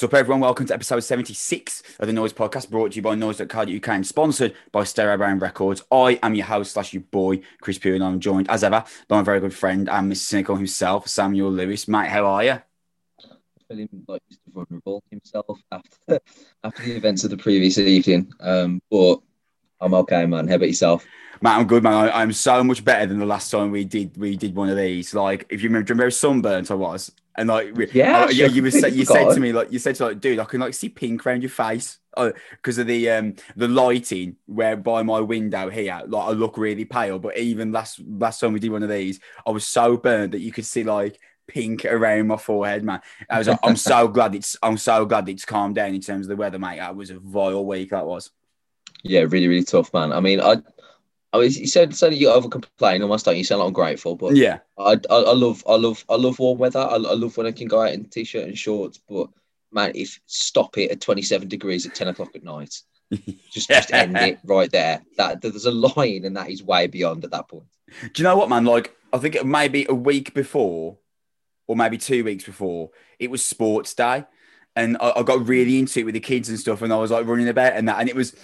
What's up, everyone? Welcome to episode 76 of the Noise Podcast, brought to you by Noise.co.uk and sponsored by Starbound Records. I am your host slash your boy, Chris Pugh, and I'm joined, as ever, by my very good friend and Mr. Cynical himself, Samuel Lewis. Mate, how are you? Feeling like Mr. Vulnerable himself after after the events of the previous evening. Um, but I'm okay, man. How about yourself? Man, I'm good, man. I, am so much better than the last time we did we did one of these. Like, if you remember, remember how sunburnt I was, and like, yeah, yeah, you, were you said to me like you said to like, dude, I can like see pink around your face because of the um the lighting where by my window here, like I look really pale. But even last last time we did one of these, I was so burnt that you could see like pink around my forehead, man. I was like, I'm so glad it's I'm so glad it's calmed down in terms of the weather, mate. That was a vile week. That was. Yeah, really, really tough, man. I mean, I Oh, I mean, you said said you over complain almost don't you? sound like ungrateful, but yeah, I, I, I love I love I love warm weather. I, I love when I can go out in t-shirt and shorts. But man, if stop it at twenty seven degrees at ten o'clock at night, just just end it right there. That there's a line, and that is way beyond at that point. Do you know what, man? Like I think it maybe a week before, or maybe two weeks before, it was sports day, and I, I got really into it with the kids and stuff, and I was like running about and that, and it was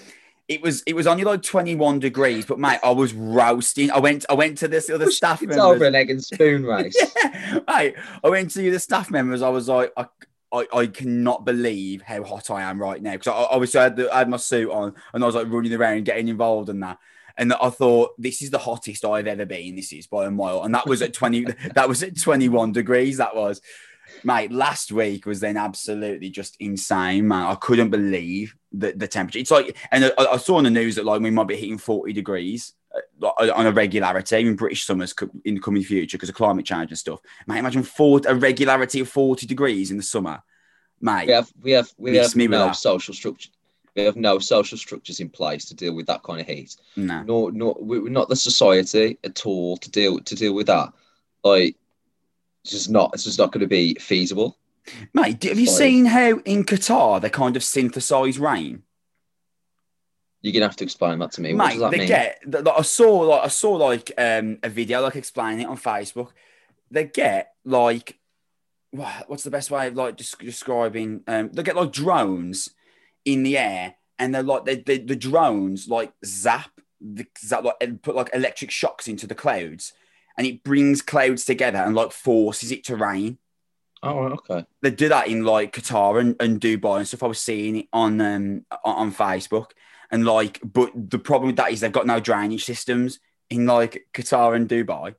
it was it was only like 21 degrees, but mate, I was roasting. I went I went to this other staff it's members. over an egg and spoon race. yeah, mate. I went to the staff members. I was like, I, I, I cannot believe how hot I am right now because I, obviously I had, the, I had my suit on and I was like running around getting involved in that. And I thought this is the hottest I've ever been. This is by a mile, and that was at 20. that was at 21 degrees. That was mate, last week was then absolutely just insane, man. I couldn't believe the, the temperature. It's like, and I, I saw on the news that like we might be hitting 40 degrees uh, on a regularity in British summers in the coming future because of climate change and stuff. Mate, imagine four, a regularity of 40 degrees in the summer. Mate, we have we have we have no social structure. We have no social structures in place to deal with that kind of heat. No, no, no we're not the society at all to deal to deal with that. Like just not. It's just not going to be feasible. Mate, have you seen how in Qatar they kind of synthesize rain? You're gonna have to explain that to me. Mate, they mean? get. I saw like I saw like um, a video like explaining it on Facebook. They get like what's the best way of like describing? Um, they get like drones in the air, and they're like they, they, the drones like zap the zap like put like electric shocks into the clouds, and it brings clouds together and like forces it to rain. Oh, okay. They do that in like Qatar and, and Dubai and stuff. I was seeing it on um on Facebook, and like, but the problem with that is they've got no drainage systems in like Qatar and Dubai.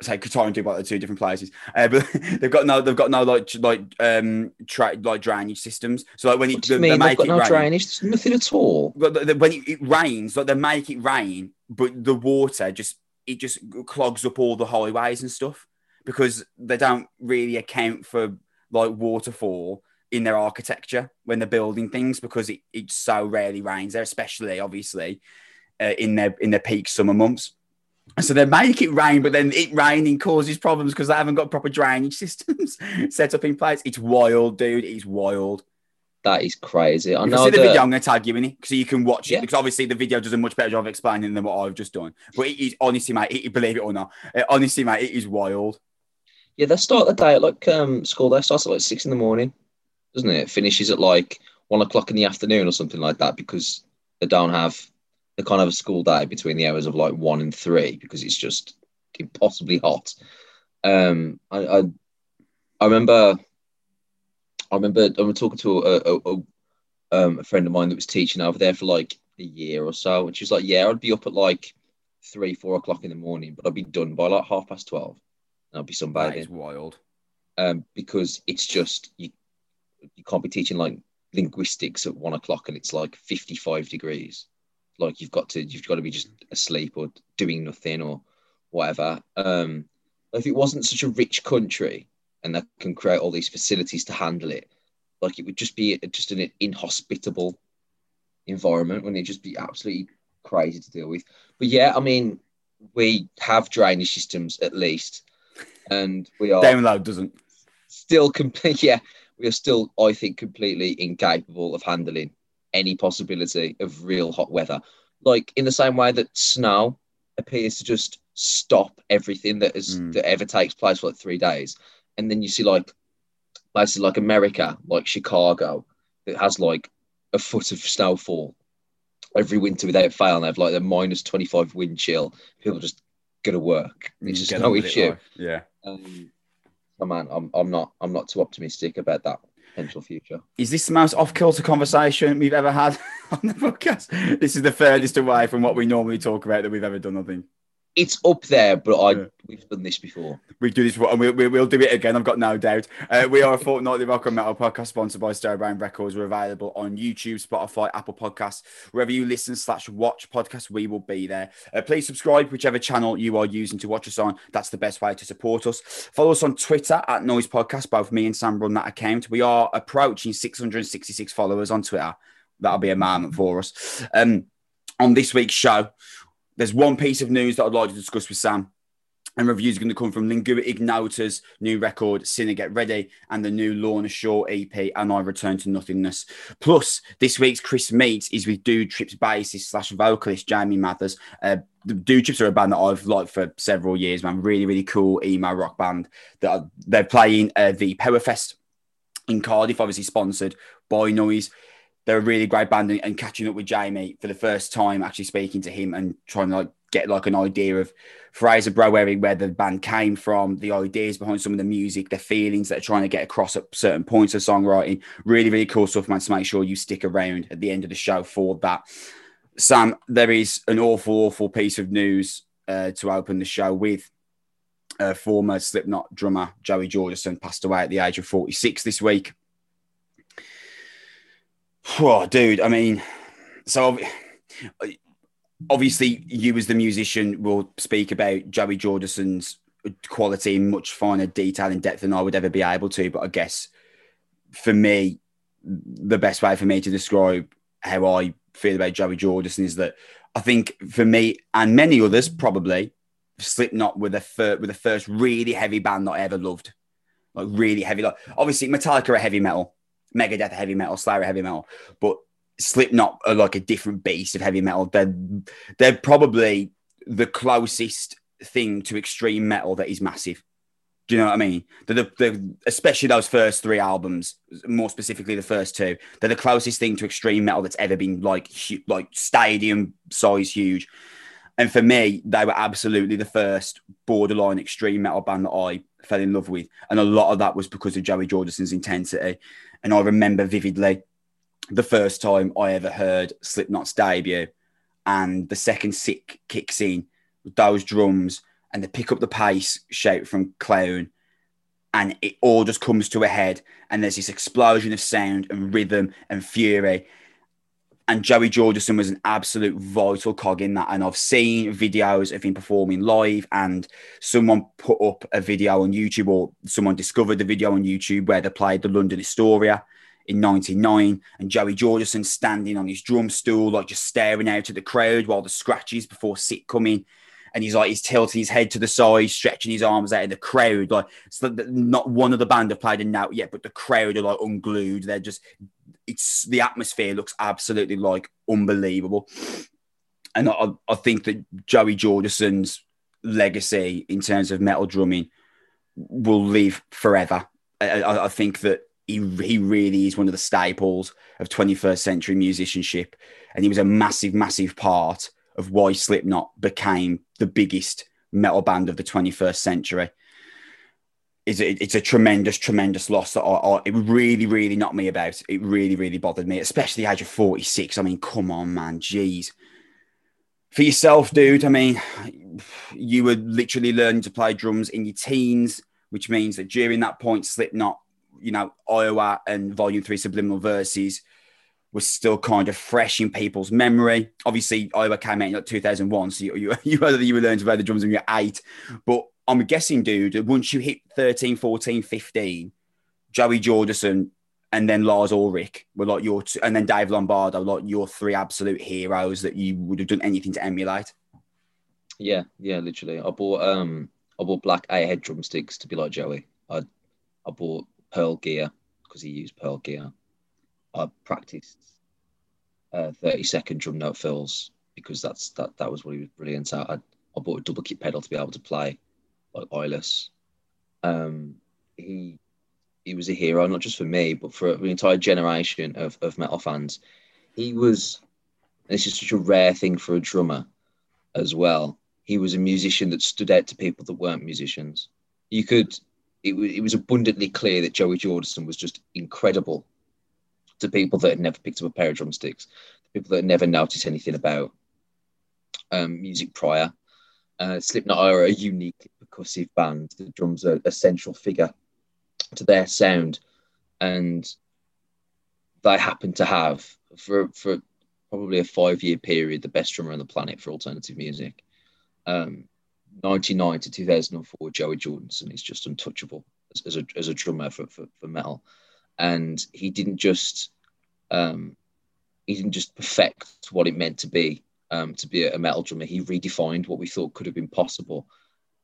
I say Qatar and Dubai are two different places, uh, but they've got no, they've got no like like um tra- like drainage systems. So like when it, they, mean? they make it no rain, drainage, nothing at all. But when it, it rains, like they make it rain, but the water just it just clogs up all the highways and stuff because they don't really account for like waterfall in their architecture when they're building things because it, it so rarely rains there, especially obviously uh, in their in their peak summer months. So they make it rain, but then it raining causes problems because they haven't got proper drainage systems set up in place. It's wild, dude. It's wild. That is crazy. I you know see the video I'm going to tag you in it so you can watch it because obviously the video does a much better job of explaining than what I've just done. But it is honestly, mate, it, believe it or not, uh, honestly, mate, it is wild. Yeah, they start the day at like um, school. Day starts at like six in the morning, doesn't it? it? Finishes at like one o'clock in the afternoon or something like that because they don't have they can't have a school day between the hours of like one and three because it's just impossibly hot. Um, I, I, I remember I remember I remember talking to a, a, a, um, a friend of mine that was teaching over there for like a year or so, and she was like, "Yeah, I'd be up at like three, four o'clock in the morning, but I'd be done by like half past twelve. And I'd be sunbathing. That is wild. Um, because it's just you, you can't be teaching like linguistics at one o'clock and it's like fifty-five degrees. Like you've got to you've got to be just asleep or doing nothing or whatever. Um, if it wasn't such a rich country, and that can create all these facilities to handle it. Like it would just be just an inhospitable environment, wouldn't it? Just be absolutely crazy to deal with. But yeah, I mean, we have drainage systems at least, and we are doesn't still complete. Yeah, we are still, I think, completely incapable of handling any possibility of real hot weather. Like in the same way that snow appears to just stop everything that is mm. that ever takes place for like three days and then you see like places like America, like Chicago, that has like a foot of snowfall every winter without fail, and they have like a minus twenty five wind chill. People just go to work. It's just Get no on with it, issue. Yeah. Um, oh man, I'm I'm not I'm not too optimistic about that potential future. Is this the most off kilter conversation we've ever had on the podcast? This is the furthest away from what we normally talk about that we've ever done, I think. It's up there, but I Yeah. we've done this before. We do this and we'll, we'll, we'll do it again. I've got no doubt. Uh, we are a fortnightly rock and metal podcast sponsored by Starbound Records. We're available on YouTube, Spotify, Apple Podcasts, wherever you listen slash watch podcasts. We will be there. Uh, please subscribe whichever channel you are using to watch us on. That's the best way to support us. Follow us on Twitter at Noise Podcast. Both me and Sam run that account. We are approaching 666 followers on Twitter. That'll be a moment for us. Um, on this week's show, there's one piece of news that I'd like to discuss with Sam and reviews are going to come from Lingua Ignota's new record, Sinner Get Ready, and the new Lorna Shore EP, And I Return to Nothingness. Plus, this week's Chris Meets is with Dude Trips bassist slash vocalist Jamie Mathers. Uh, the Dude Trips are a band that I've liked for several years, man. Really, really cool emo rock band. That are, they're playing uh, the Powerfest in Cardiff, obviously sponsored by Noise. They're a really great band, and, catching up with Jamie for the first time, actually speaking to him and trying to like get like an idea of Fraser Browery, where the band came from, the ideas behind some of the music, the feelings that they're trying to get across at certain points of songwriting. Really, really cool stuff, man. So make sure you stick around at the end of the show for that. Sam, there is an awful, awful piece of news uh, to open the show with. Uh, former Slipknot drummer Joey Jordison passed away at the age of 46 this week. Oh, dude, I mean, so obviously you as the musician will speak about Joey Jordison's quality in much finer detail and depth than I would ever be able to. But I guess for me, the best way for me to describe how I feel about Joey Jordison is that I think for me and many others probably Slipknot were the first, were the first really heavy band that I ever loved. Like really heavy. Like obviously Metallica are heavy metal, Megadeth heavy metal, Slayer heavy metal, but Slipknot are like a different beast of heavy metal. They're they're probably the closest thing to extreme metal that is massive. Do you know what I mean? They're the, the, especially those first three albums, more specifically the first two. They're the closest thing to extreme metal that's ever been like hu- like stadium size huge. And for me, they were absolutely the first borderline extreme metal band that I fell in love with, and a lot of that was because of Joey Jordison's intensity. And I remember vividly the first time I ever heard Slipknot's debut, and the second sick kicks in with those drums, and they pick up the pace shout from Clown, and it all just comes to a head, and there's this explosion of sound and rhythm and fury. And Joey Jordison was an absolute vital cog in that. And I've seen videos of him performing live, and someone put up a video on YouTube, or someone discovered the video on YouTube where they played the London Astoria in 99 and Joey Jordison standing on his drum stool, like just staring out at the crowd while the scratches before sit come in. And he's like, he's tilting his head to the side, stretching his arms out in the crowd. Like, so not one of the band have played a note yet, but the crowd are like unglued. They're just, it's the atmosphere looks absolutely like unbelievable. And I, I think that Joey Jordison's legacy in terms of metal drumming will live forever. I, I, think that he, he really is one of the staples of 21st century musicianship. And he was a massive, massive part of why Slipknot became the biggest metal band of the 21st century. It's a, it's a tremendous, tremendous loss that it really, really knocked me about. It really, really bothered me, especially the age of 46. I mean, come on, man. Jeez. For yourself, dude, I mean, you were literally learning to play drums in your teens, which means that during that point, Slipknot you know, Iowa and Volume 3 Subliminal Verses was still kind of fresh in people's memory. Obviously, Iowa came out in like 2001, so you, you, you, you were learning to play the drums when you were eight. But I'm guessing, dude, once you hit 13, 14, 15, Joey Jordison and then Lars Ulrich were like your, two, and then Dave Lombardo, like your three absolute heroes that you would have done anything to emulate. Yeah, yeah, literally. I bought um I bought black Ahead drumsticks to be like Joey. I I bought Pearl gear because he used Pearl gear. I practiced uh, 30 second drum note fills because that's that that was what he was brilliant at. I, I bought a double kick pedal to be able to play like eyeless. Um, he he was a hero, not just for me, but for an entire generation of, of metal fans. He was, this is such a rare thing for a drummer as well. He was a musician that stood out to people that weren't musicians. You could, it, w- it was abundantly clear that Joey Jordison was just incredible to people that had never picked up a pair of drumsticks, people that had never noticed anything about um, music prior. Uh, Slipknot are a unique percussive band. The drums are a central figure to their sound, and they happen to have for for probably a five year period the best drummer on the planet for alternative music. Um, 99 to 2004, Joey Jordison is just untouchable as, as, a, as a drummer for, for, for metal. And he didn't just um, he didn't just perfect what it meant to be um, to be a metal drummer. He redefined what we thought could have been possible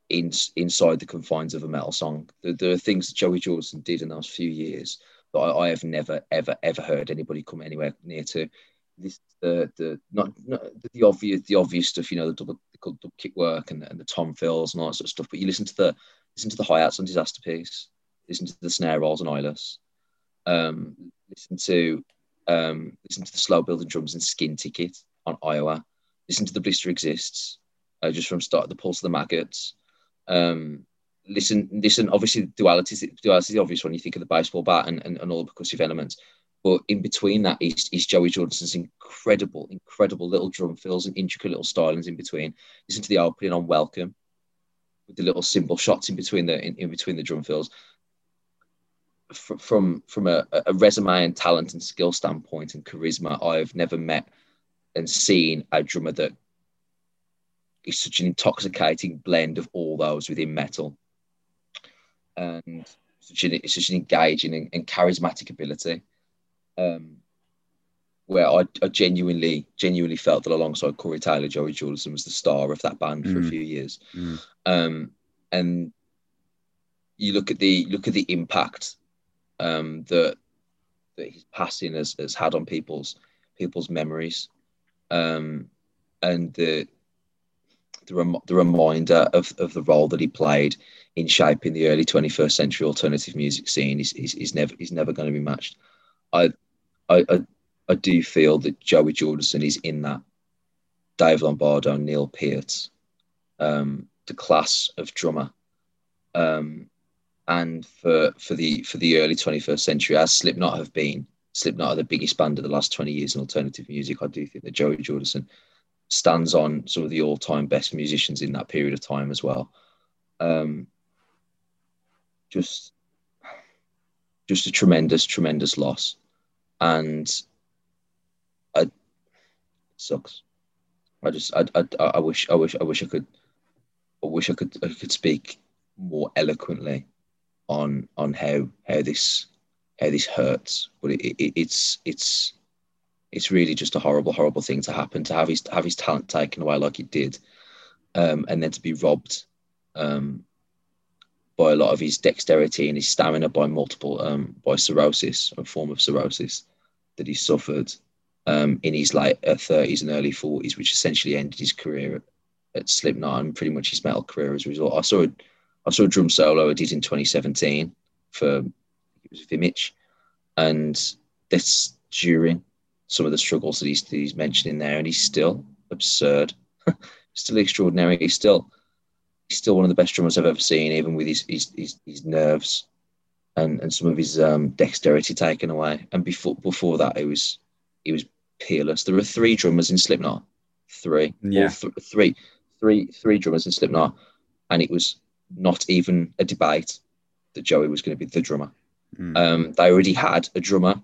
in, inside the confines of a metal song. There, there are things that Joey Jordison did in the last few years that I, I, have never, ever, ever heard anybody come anywhere near to. This the the not, not the obvious the obvious stuff, you know, the double, the double kick work and, and the tom fills and all that sort of stuff. But you listen to the listen to the hi hats on Disasterpiece, listen to the snare rolls on Eyeless, um, listen to um, listen to the slow building drums and Skin Ticket on Iowa, listen to the Blister Exists, uh, just from start the Pulse of the Maggots. Um, listen, listen. Obviously, duality, duality is the obvious one. You think of the baseball bat and, and, and all the percussive elements, but in between that is, is Joey Jordison's incredible, incredible little drum fills and intricate little stylings in between. Listen to the opening on Welcome with the little cymbal shots in between the in, in between the drum fills. From from, from a, a resume and talent and skill standpoint and charisma, I've never met and seen a drummer that is such an intoxicating blend of all those within metal and such an, such an engaging and, and charismatic ability um, where I, I, genuinely genuinely felt that alongside Corey Taylor Joey Jordison was the star of that band for mm. a few years mm. um, and you look at the look at the impact um, that that his passing has, has had on people's people's memories um, and the the, rem- the reminder of, of the role that he played in shaping the early 21st century alternative music scene is, is, is never is never going to be matched. I, I, I, I do feel that Joey Jordison is in that. Dave Lombardo, Neil Peart, um, the class of drummer, um, and for for the for the early 21st century, as Slipknot have been, Slipknot are the biggest band of the last 20 years in alternative music. I do think that Joey Jordison stands on some of the all-time best musicians in that period of time as well. Um, just, just a tremendous, tremendous loss, and I, sucks. I just, I, I, I wish, I wish, I wish I could, I wish I could, I could speak more eloquently on on how how this how this hurts, but it, it, it's it's it's really just a horrible, horrible thing to happen to have his have his talent taken away like it did, um, and then to be robbed um, by a lot of his dexterity and his stamina by multiple um, by cirrhosis, a form of cirrhosis that he suffered um, in his late uh, thirties and early forties, which essentially ended his career at, at Slipknot and pretty much his metal career as a result. I saw a, I saw a drum solo I did in 2017 for was Vimage, and that's during some of the struggles that he's, he's mentioning there, and he's still absurd, still extraordinary. He's still he's still one of the best drummers I've ever seen, even with his his, his, his nerves and, and some of his um, dexterity taken away. And before before that, it was he was peerless. There were three drummers in Slipknot, three, yeah, th- three, three, three drummers in Slipknot, and it was not even a debate that Joey was going to be the drummer. Mm. Um, they already had a drummer,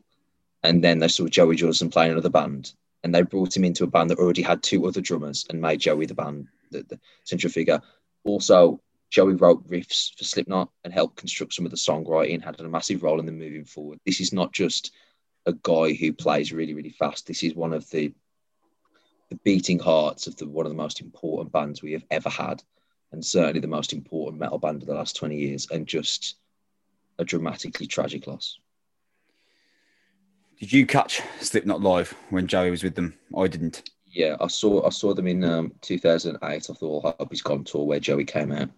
and then they saw Joey Jordison playing another band, and they brought him into a band that already had two other drummers and made Joey the band, the, the central figure. Also, Joey wrote riffs for Slipknot and helped construct some of the songwriting, had a massive role in them moving forward. This is not just a guy who plays really, really fast. This is one of the the beating hearts of the one of the most important bands we have ever had, and certainly the most important metal band of the last 20 years, and just a dramatically tragic loss. Did you catch Slipknot live when Joey was with them? I didn't. Yeah, I saw I saw them in um, 2008 I thought Hope Is Gone tour where Joey came out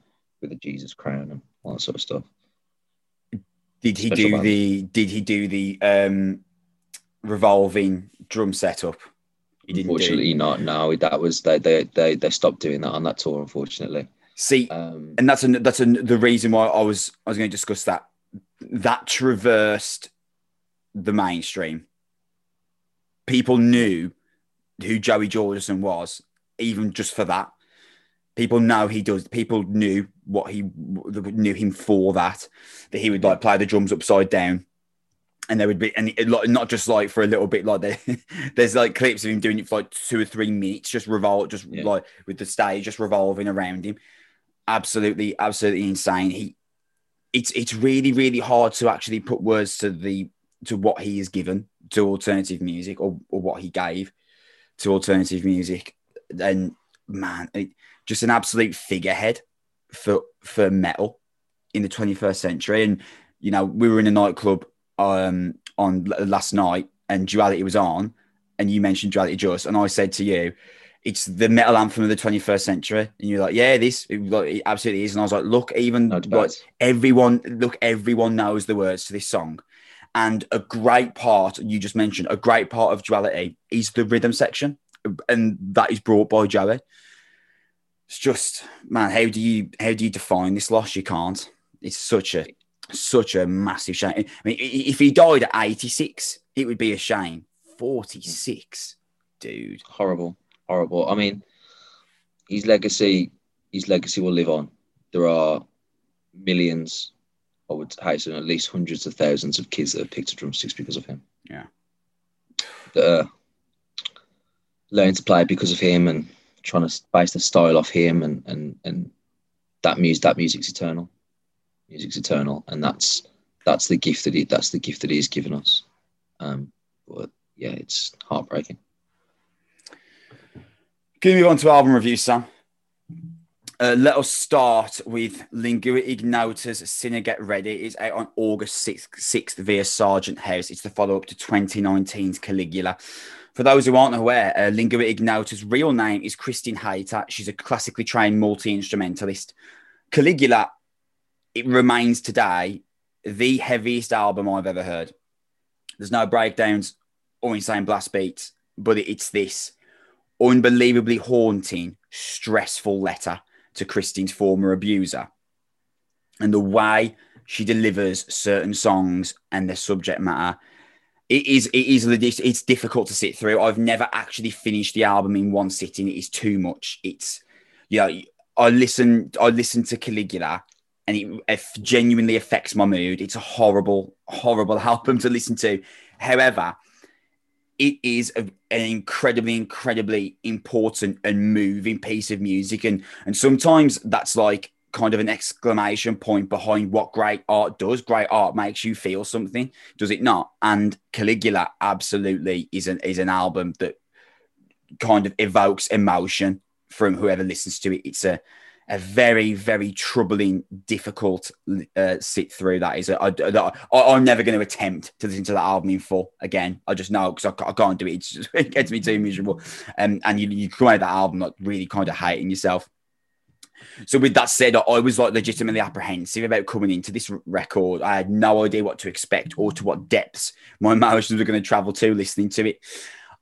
with a Jesus crown and all that sort of stuff. Did he Special do band. the? Did he do the um, revolving drum setup? He didn't do. Unfortunately, not. No, that was they they they they stopped doing that on that tour. Unfortunately, See, um, and that's an, that's an, the reason why I was I was going to discuss that. That traversed the mainstream. People knew who Joey Jordison was, even just for that. People know he does. People knew what he knew him for that. That he would like play the drums upside down, and there would be and it, like not just like for a little bit. Like there, there's like clips of him doing it for like two or three minutes, just revolve, just Yeah. like with the stage just revolving around him absolutely absolutely insane he it's it's really really hard to actually put words to the to what he is given to alternative music or, or what he gave to alternative music and man it, just an absolute figurehead for for metal in the 21st century and you know we were in a nightclub um on last night and duality was on and you mentioned duality just and i said to you it's the metal anthem of the 21st century. And you're like, yeah, this it, like, it absolutely is. And I was like, look, even no like everyone, look, everyone knows the words to this song. And a great part, you just mentioned, a great part of duality is the rhythm section. And that is brought by Joey. It's just, man, how do you how do you define this loss? You can't. It's such a such a massive shame. I mean, if he died at 86, it would be a shame. 46, dude. horrible, horrible. I mean, his legacy, his legacy will live on. There are millions, I would hasten at least hundreds of thousands of kids that have picked up drumsticks because of him. Yeah. That learning to play because of him and trying to base their style off him and and and that music that music's eternal. Music's eternal, and that's that's the gift that he that's the gift that he's given us. Um, but yeah, it's heartbreaking. Can we move on to album review, Sam? Uh, let us start with Lingua Ignota's Sinner Get Ready. It's out on August 6th, 6th via Sargent House. It's the follow up to 2019's Caligula. For those who aren't aware, uh, Lingua Ignota's real name is Christine Hayter. She's a classically trained multi instrumentalist. Caligula, it remains today the heaviest album I've ever heard. There's no breakdowns or insane blast beats, but it's this unbelievably haunting, stressful letter to Christine's former abuser. And the way she delivers certain songs and their subject matter, it is it is it's difficult to sit through. I've never actually finished the album in one sitting. It is too much. It's you know, I listen I listen to Caligula and it, it genuinely affects my mood. It's a horrible, horrible album to listen to. However, it is a, an incredibly, incredibly important and moving piece of music, and and sometimes that's like kind of an exclamation point behind what great art does. Great art makes you feel something, does it not? And Caligula absolutely is an is an album that kind of evokes emotion from whoever listens to it. It's a a very, very troubling, difficult uh, sit through. That is, I, I, I'm never going to attempt to listen to that album in full again. I just know because I, I can't do it. Just, it gets me too miserable. Um, and you, you come out of that album like really kind of hating yourself. So with that said, I was like legitimately apprehensive about coming into this record. I had no idea what to expect or to what depths my emotions were going to travel to listening to it.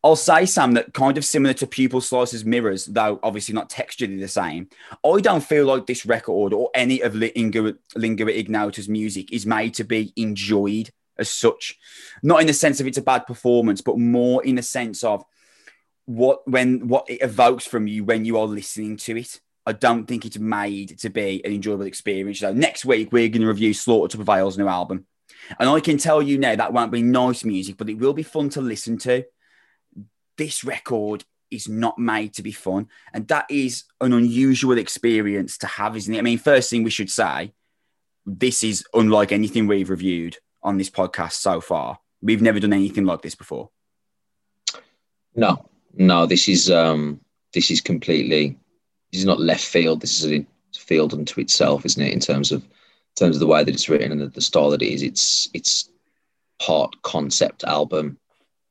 I'll say, Sam, that kind of similar to Pupil Slicer's Mirrors, though obviously not texturally the same. I don't feel like this record or any of Lingua, Lingua Ignota's music is made to be enjoyed as such. Not in the sense of it's a bad performance, but more in the sense of what when what it evokes from you when you are listening to it. I don't think it's made to be an enjoyable experience. So next week we're going to review Slaughter to Prevail's new album, and I can tell you now that won't be nice music, but it will be fun to listen to this record is not made to be fun. And that is an unusual experience to have, isn't it? I mean, first thing we should say, this is unlike anything we've reviewed on this podcast so far. We've never done anything like this before. No, no, this is um this is completely this is not left field. This is a field unto itself, isn't it? In terms of in terms of the way that it's written and the, the style that it is. It's it's part concept album,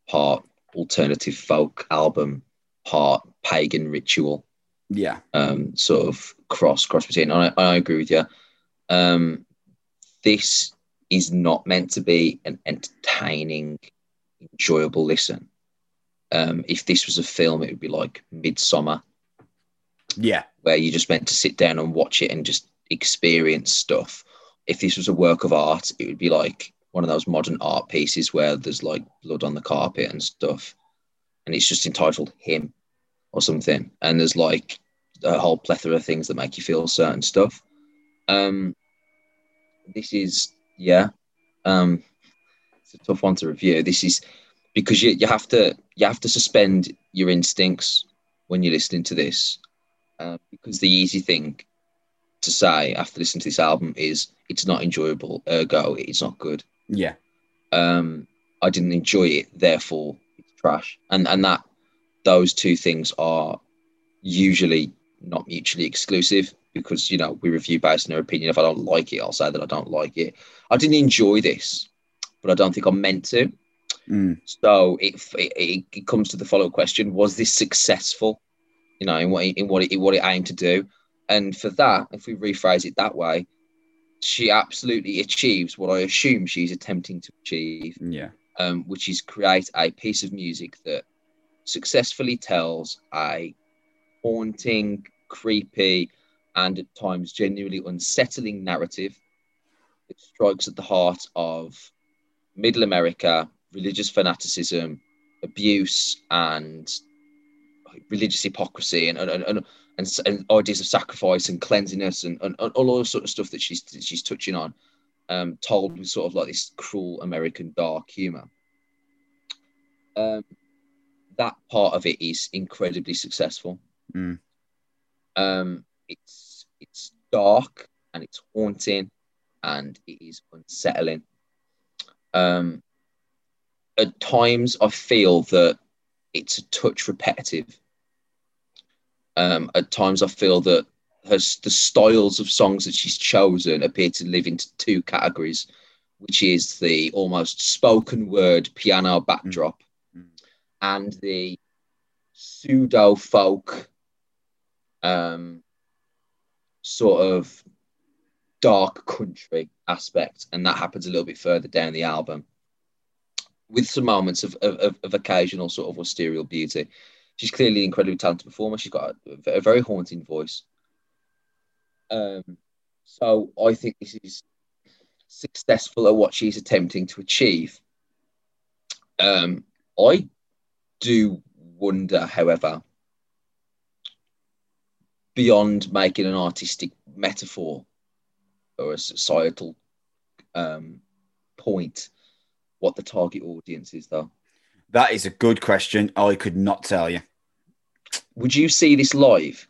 part alternative folk album, part pagan ritual. Yeah. Um, sort of cross cross between. And I, I agree with you. Um, this is not meant to be an entertaining, enjoyable listen. Um, if this was a film, it would be like Midsommar, Yeah. where you just meant to sit down and watch it and just experience stuff. If this was a work of art, it would be like one of those modern art pieces where there's like blood on the carpet and stuff, and it's just entitled "Him" or something, and there's like a whole plethora of things that make you feel certain stuff. Um, this is yeah, um, it's a tough one to review. This is because you, you have to you have to suspend your instincts when you're listening to this uh, because the easy thing to say after listening to this album is it's not enjoyable ergo it's not good Yeah. um i didn't enjoy it therefore it's trash and and that those two things are usually not mutually exclusive because you know we review based on our opinion if i don't like it i'll say that i don't like it i didn't enjoy this but i don't think i'm meant to Mm. so it, it it comes to the follow-up question: Was this successful? You know, in what in what it, in what it aimed to do, and for that, if we rephrase it that way, she absolutely achieves what I assume she's attempting to achieve, Yeah. um, which is create a piece of music that successfully tells a haunting, creepy, and at times genuinely unsettling narrative that strikes at the heart of middle America, religious fanaticism, abuse, and religious hypocrisy, and and, and, and, and, ideas of sacrifice and cleanliness, and, and, and all the sort of stuff that she's she's touching on, um, told with sort of like this cruel American dark humor. Um, that part of it is incredibly successful. Mm. Um, it's it's dark and it's haunting, and it is unsettling. Um, at times, I feel that it's a touch repetitive. Um, at times, I feel that her, the styles of songs that she's chosen appear to live into two categories, which is the almost spoken word piano backdrop Mm. and the pseudo folk um, sort of dark country aspect, and that happens a little bit further down the album, with some moments of of, of, of occasional sort of austerial beauty. She's clearly an incredibly talented performer. She's got a, a very haunting voice. Um, so I think this is successful at what she's attempting to achieve. Um, I do wonder, however, beyond making an artistic metaphor or a societal um, point, what the target audience is, though. That is a good question. I could not tell you. Would you see this live?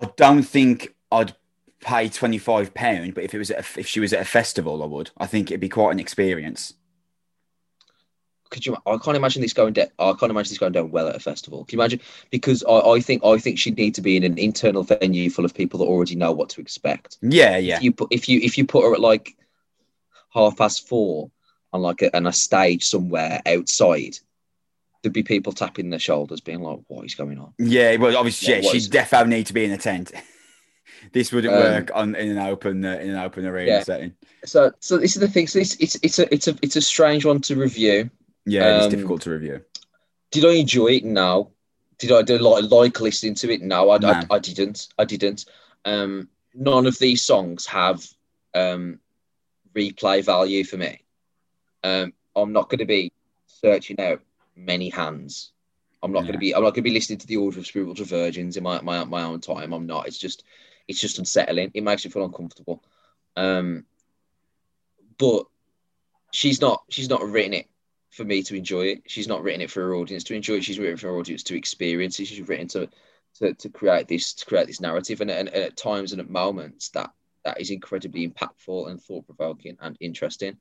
I don't think I'd pay twenty five pound, but if it was at a, if she was at a festival, I would. I think it'd be quite an experience. Could you? I can't imagine this going down. I can't imagine this going down well at a festival. Can you imagine? Because I, I think I think she'd need to be in an internal venue full of people that already know what to expect. Yeah, yeah, If you put if you if you put her at like half past four on like a, on a stage somewhere outside, there'd be people tapping their shoulders, being like, "What is going on?" yeah. Well, obviously, Yeah, yeah, what she'd is- definitely need to be in a tent. this wouldn't Um, work on in an open uh, in an open arena Yeah. setting. So so this is the thing. So it's it's it's a it's a it's a strange one to review. Yeah, it's Um, difficult to review. Did I enjoy it? No. Did I do like like listening to it? No, I, No. I, I didn't. I didn't. Um, none of these songs have um, replay value for me. Um, I'm not going to be searching out many hands. I'm not going to be. I'm not going to be listening to the Order of Spiritual Virgins in my, my my own time. I'm not. It's just it's just unsettling. It makes me feel uncomfortable. Um, but she's not. She's not written it for me to enjoy it. She's not written it for her audience to enjoy it. She's written for her audience to experience it. She's written to to, to create this to create this narrative. And, and, and at times and at moments that that is incredibly impactful and thought provoking and interesting.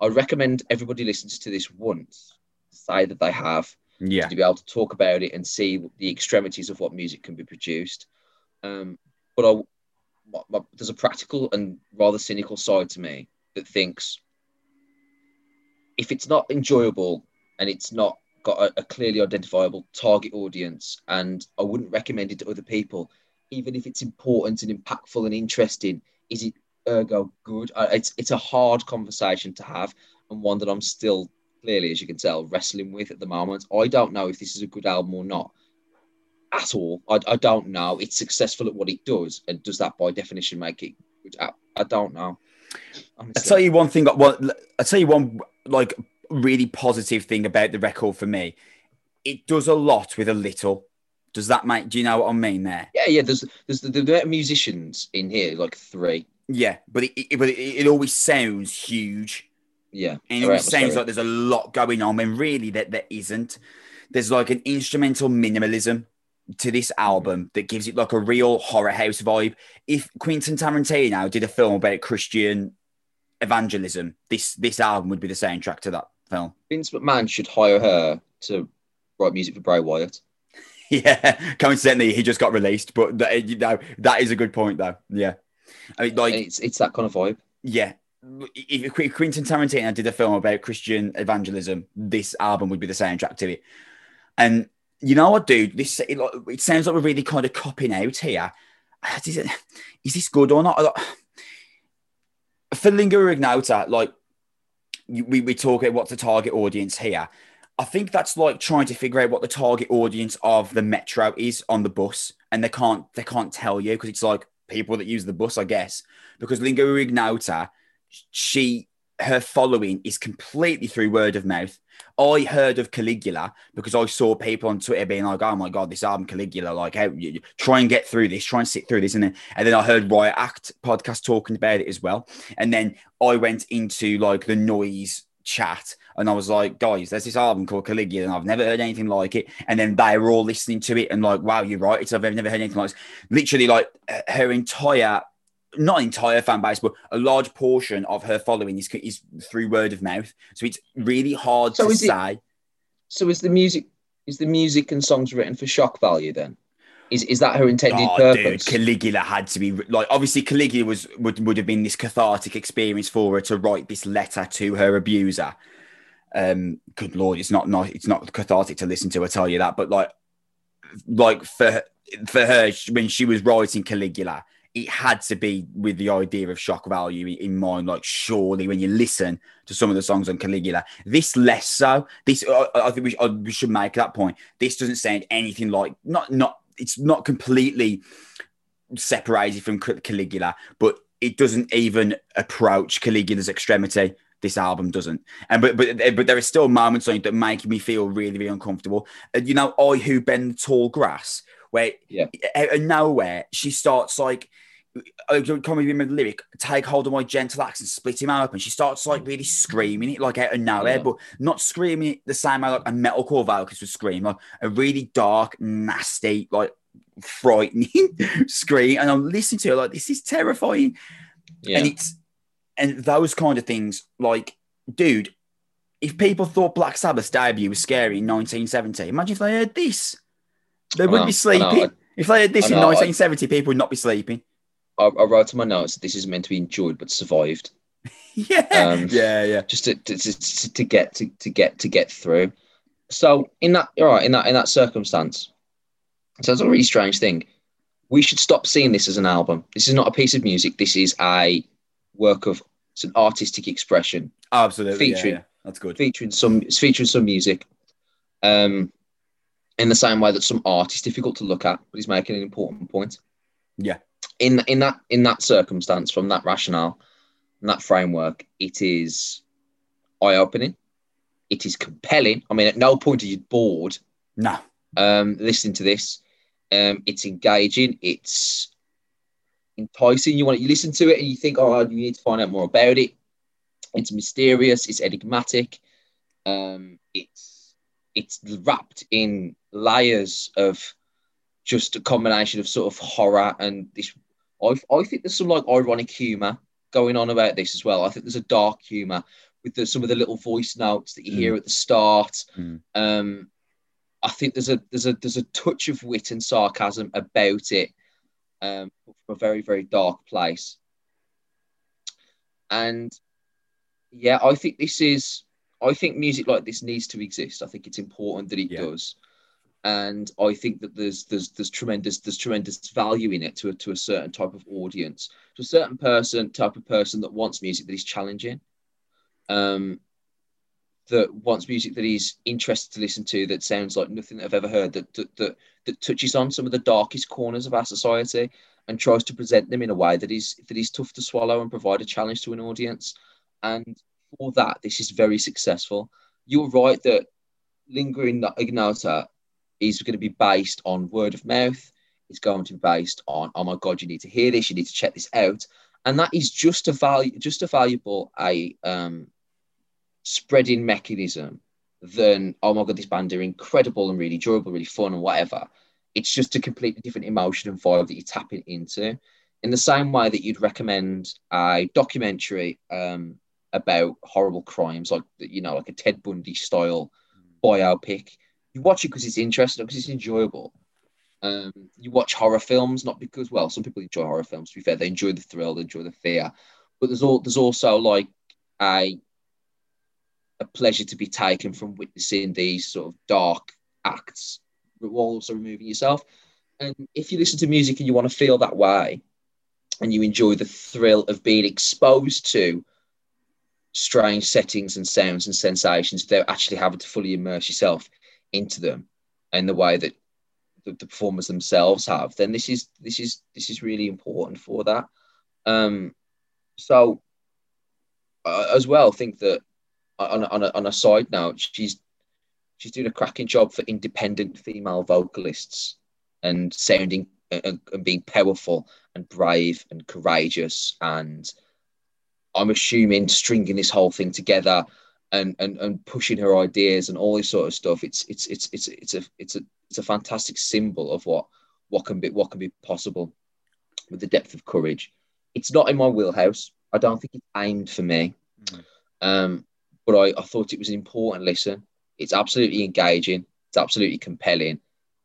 I recommend everybody listens to this once, say that they have, Yeah, to be able to talk about it and see the extremities of what music can be produced. Um, but I, my, my- there's a practical and rather cynical side to me that thinks if it's not enjoyable and it's not got a, a clearly identifiable target audience, and I wouldn't recommend it to other people, even if it's important and impactful and interesting, is it ergo good. I, it's it's a hard conversation to have and one that I'm still clearly, as you can tell, wrestling with at the moment. I don't know if this is a good album or not at all. I, I don't know. It's successful at what it does, and does that by definition make it good? I, I don't know. Honestly. I'll tell you one thing. Well, I'll tell you one like really positive thing about the record for me. It does a lot with a little. Does that make? Do you know what I mean there? Yeah, yeah. There's there's the, the musicians in here, like three. Yeah, but it, it but it, it always sounds huge. Yeah, and it sounds like there's a lot going on when really that there isn't. There's like an instrumental minimalism to this album that gives it like a real horror house vibe. If Quentin Tarantino did a film about Christian evangelism, this this album would be the soundtrack to that film. Vince McMahon should hire her to write music for Bray Wyatt. yeah, coincidentally, he just got released, but that, you know that is a good point, though. Yeah, I mean, like it's it's that kind of vibe. Yeah, if Quentin Tarantino did a film about Christian evangelism, this album would be the soundtrack to it. And you know what, dude? This it, sounds like we're really kind of copping out here. Is, it, is this good or not? For Lingua Ignota, like we, we talk about what's the target audience here. I think that's like trying to figure out what the target audience of the metro is on the bus, and they can't they can't tell you because it's like people that use the bus, I guess. Because Lingua Ignota, she her following is completely through word of mouth. I heard of Caligula because I saw people on Twitter being like, "Oh my god, this album Caligula! Like, you, try and get through this, try and sit through this." And then, and then I heard Riot Act podcast talking about it as well. And then I went into like the noise chat and I was like, guys, there's this album called Caligula and I've never heard anything like it. And then they were all listening to it and like, wow, you're right. It's I've never heard anything like this. Literally, like her entire not entire fan base, but a large portion of her following is, is through word of mouth. So it's really hard so to say. It, so is the music is the music and songs written for shock value then? Is, is that her intended oh, purpose? Dude, Caligula had to be like obviously Caligula was would, would have been this cathartic experience for her to write this letter to her abuser. Um, good lord, it's not not it's not cathartic to listen to. I tell you that, but like like for for her when she was writing Caligula, it had to be with the idea of shock value in mind. Like, surely when you listen to some of the songs on Caligula, this less so. This, I, I think we, I, we, should make that point. This doesn't sound anything like not not. It's not completely separated from Caligula, but it doesn't even approach Caligula's extremity. This album doesn't, and but but eh, but there are still moments on it that make me feel really really uncomfortable. And you know, I who bend the tall grass where yeah. out of nowhere she starts like uh, in with the lyric, take hold of my gentle axe and split him open. And she starts like really screaming it like out of nowhere, yeah. but not screaming it the same way like a metalcore vocalist would scream, like a really dark, nasty, like frightening scream. And I'm listening to her like this is terrifying. Yeah. And it's and those kind of things, like, dude, if people thought Black Sabbath's debut was scary in 1970, imagine if they heard this. They would be sleeping. if they had this in 1970, people would not be sleeping. I, I wrote to my notes this is meant to be enjoyed but survived. yeah, um, yeah, yeah. Just to, to, to, to, get to, to get to get through. So in that, all right, in that in that circumstance, so it's a really strange thing. We should stop seeing this as an album. This is not a piece of music. This is a work of it's an artistic expression. Absolutely, featuring yeah, yeah. that's good. Featuring some, it's featuring some music. Um, in the same way that some art is difficult to look at, but he's making an important point. Yeah. In in that in that circumstance, from that rationale, and that framework, it is eye opening. It is compelling. I mean, at no point are you bored. No. Um, listening to this, um, it's engaging. It's enticing. You want you listen to it and you think, oh, you need to find out more about it. It's mysterious. It's enigmatic. Um, it's it's wrapped in layers of just a combination of sort of horror and this. I, I think there's some like ironic humor going on about this as well. I think there's a dark humor with the, some of the little voice notes that you hear mm. at the start. Mm. Um, I think there's a there's a there's a touch of wit and sarcasm about it um, from a very very dark place. And yeah, I think this is I think music like this needs to exist. I think it's important that it yeah. does. And I think that there's there's there's tremendous there's tremendous value in it to a, to a certain type of audience, to a certain person type of person that wants music that is challenging, um, that wants music that he's interested to listen to that sounds like nothing that I've ever heard that that that, that touches on some of the darkest corners of our society and tries to present them in a way that is that is tough to swallow and provide a challenge to an audience, and for that this is very successful. You're right that Lingua Ignota is going to be based on word of mouth. It's going to be based on, oh my God, you need to hear this, you need to check this out. And that is just a value, just a valuable a um, spreading mechanism than, oh my God, this band are incredible and really durable, really fun and whatever. It's just a completely different emotion and vibe that you're tapping into. In the same way that you'd recommend a documentary um, about horrible crimes, like you know, like a Ted Bundy style biopic, you watch it because it's interesting, because it's enjoyable. Um, you watch horror films not because well, some people enjoy horror films. To be fair, they enjoy the thrill, they enjoy the fear, but there's all there's also like a a pleasure to be taken from witnessing these sort of dark acts while also removing yourself. And if you listen to music and you want to feel that way, and you enjoy the thrill of being exposed to strange settings and sounds and sensations without actually having to fully immerse yourself into them in the way that the, the performers themselves have, then this is this is this is really important for that. Um, so uh, as well, think that on a, on a, on a side note, she's she's doing a cracking job for independent female vocalists and sounding and being powerful and brave and courageous and I'm assuming stringing this whole thing together and and and pushing her ideas and all this sort of stuff. It's it's it's it's it's a it's a it's a fantastic symbol of what what can be what can be possible with the depth of courage. It's not in my wheelhouse. I don't think it's aimed for me. Mm. Um, but I, I thought it was an important listen. It's absolutely engaging. It's absolutely compelling.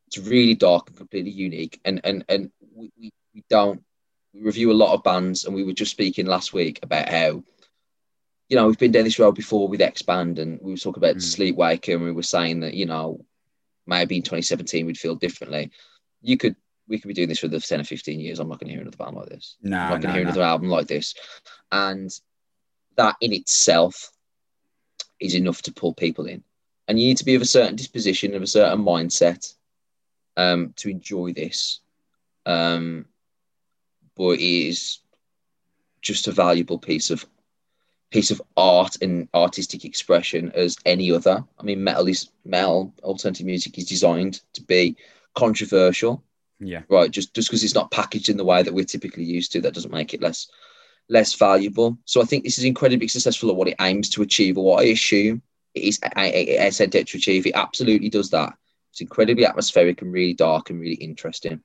It's really dark and completely unique. And and and we, we, we don't we review a lot of bands, and we were just speaking last week about how you know, we've been down this road before with X Band, and we were talking about mm. Sleepwalker, and we were saying that you know maybe in 2017 we'd feel differently. You could, we could be doing this for the 10 or 15 years. I'm not going to hear another band like this. No, I'm not going to no, hear no. another album like this, and that in itself is enough to pull people in. And you need to be of a certain disposition, of a certain mindset, um, to enjoy this. Um, but it is just a valuable piece of piece of art and artistic expression as any other. I mean, metal is metal. Alternative music is designed to be controversial. Yeah. Right. Just just because it's not packaged in the way that we're typically used to, that doesn't make it less less valuable. So I think this is incredibly successful at what it aims to achieve, or what I assume it is. I, I said to achieve. It absolutely does that. It's incredibly atmospheric and really dark and really interesting.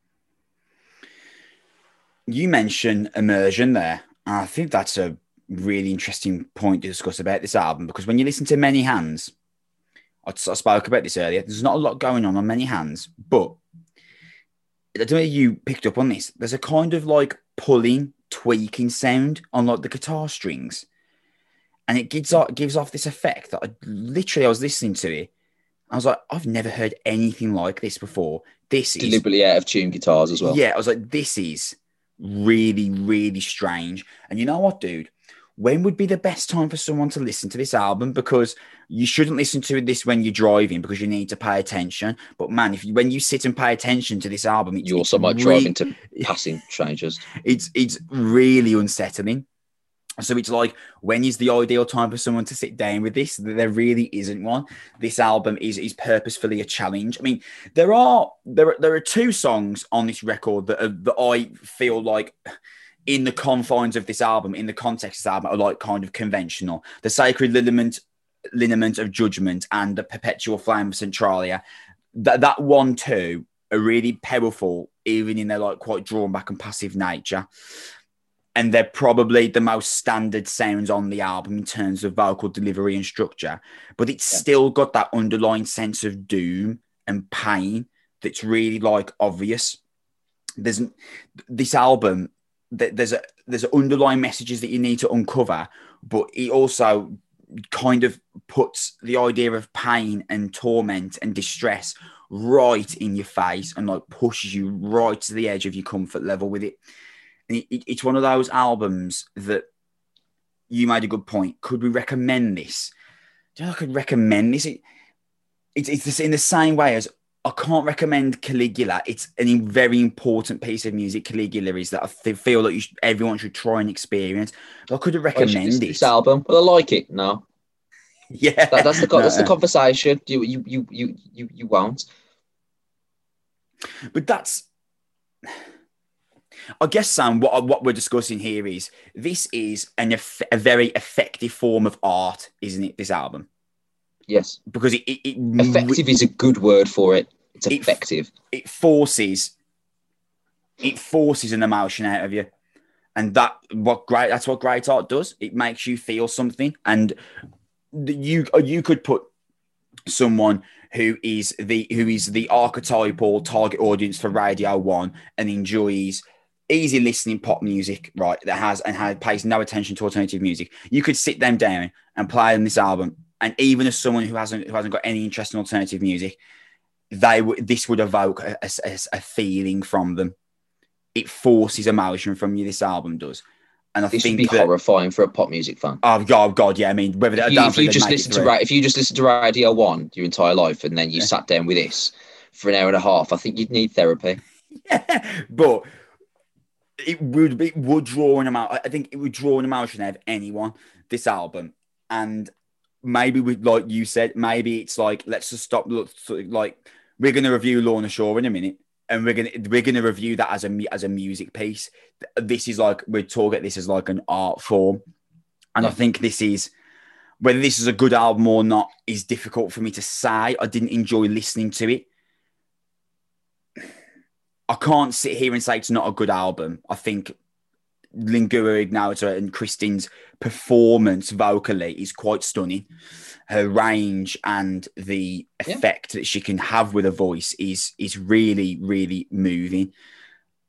You mentioned immersion there. I think that's a really interesting point to discuss about this album because when you listen to Many Hands, I, I spoke about this earlier. There's not a lot going on on Many Hands, but I don't know if you picked up on this. There's a kind of like pulling, tweaking sound on like the guitar strings, and it gives off gives off this effect that I literally I was listening to it. I was like, I've never heard anything like this before. This is Deliberately out of tune guitars as well. yeah, I was like, this is really, really strange. And you know what, dude? When would be the best time for someone to listen to this album? Because you shouldn't listen to this when you're driving because you need to pay attention. But man, if you when you sit and pay attention to this album, it's, You also might re- drive into passing strangers. it's it's really unsettling. So it's like when is the ideal time for someone to sit down with this? There really isn't one. This album is is purposefully a challenge. I mean, there are there are, there are two songs on this record that are, that I feel like in the confines of this album, in the context of this album, are like kind of conventional. The sacred lineament lineament of judgment and the perpetual flame of Centralia. That that one two are really powerful, even in their like quite drawn back and passive nature and they're probably the most standard sounds on the album in terms of vocal delivery and structure but it's Yeah. still got that underlying sense of doom and pain that's really like obvious there's this album there's a there's underlying messages that you need to uncover but it also kind of puts the idea of pain and torment and distress right in your face and like pushes you right to the edge of your comfort level with it. And it, it- it's one of those albums that you made a good point. Could we recommend this? Do you know I could recommend this? It, it's it's in the same way as I can't recommend Caligula. It's a very important piece of music. Caligula is that I feel that you should, everyone should try and experience. But I could Why oh, should recommend this, this album. Well, I like it. No, Yeah, that, that's the co- that's the conversation. You you you you you you won't. But that's, I guess, Sam. What what we're discussing here is this is an eff- a very effective form of art, isn't it? This album Yes, because it it, it, effective is a good word for it. It's effective. it forces it forces an emotion out of you. And that what great that's what great art does. It makes you feel something. And you you could put someone who is the who is the archetypal target audience for radio one and enjoys easy listening pop music right that has and has, pays no attention to alternative music. You could sit them down and play on this album and even as someone who hasn't who hasn't got any interest in alternative music they would this would evoke a, a- a feeling from them. It forces emotion from you. This album does, and I This would think be that. horrifying for a pop music fan. Oh god, God, yeah. I mean, whether If you, if you just listen to if you just listen to Radio One your entire life and then you Yeah. sat down with this for an hour and a half, I think you'd need therapy. yeah, but it would it would draw an amount. I think it would draw an emotion out of anyone. This album, and maybe we like you said, maybe it's like let's just stop. Look, like we're going to review Lorna Shore in a minute, and we're gonna we're gonna review that as a as a music piece. This is like we're talking this as like an art form, and I think this is. Whether this is a good album or not is difficult for me to say. I didn't enjoy listening to it. I can't sit here and say it's not a good album. I think Lingua Ignota and Kristin's performance vocally is quite stunning. Her range and the Yeah. effect that she can have with a voice is is really really moving.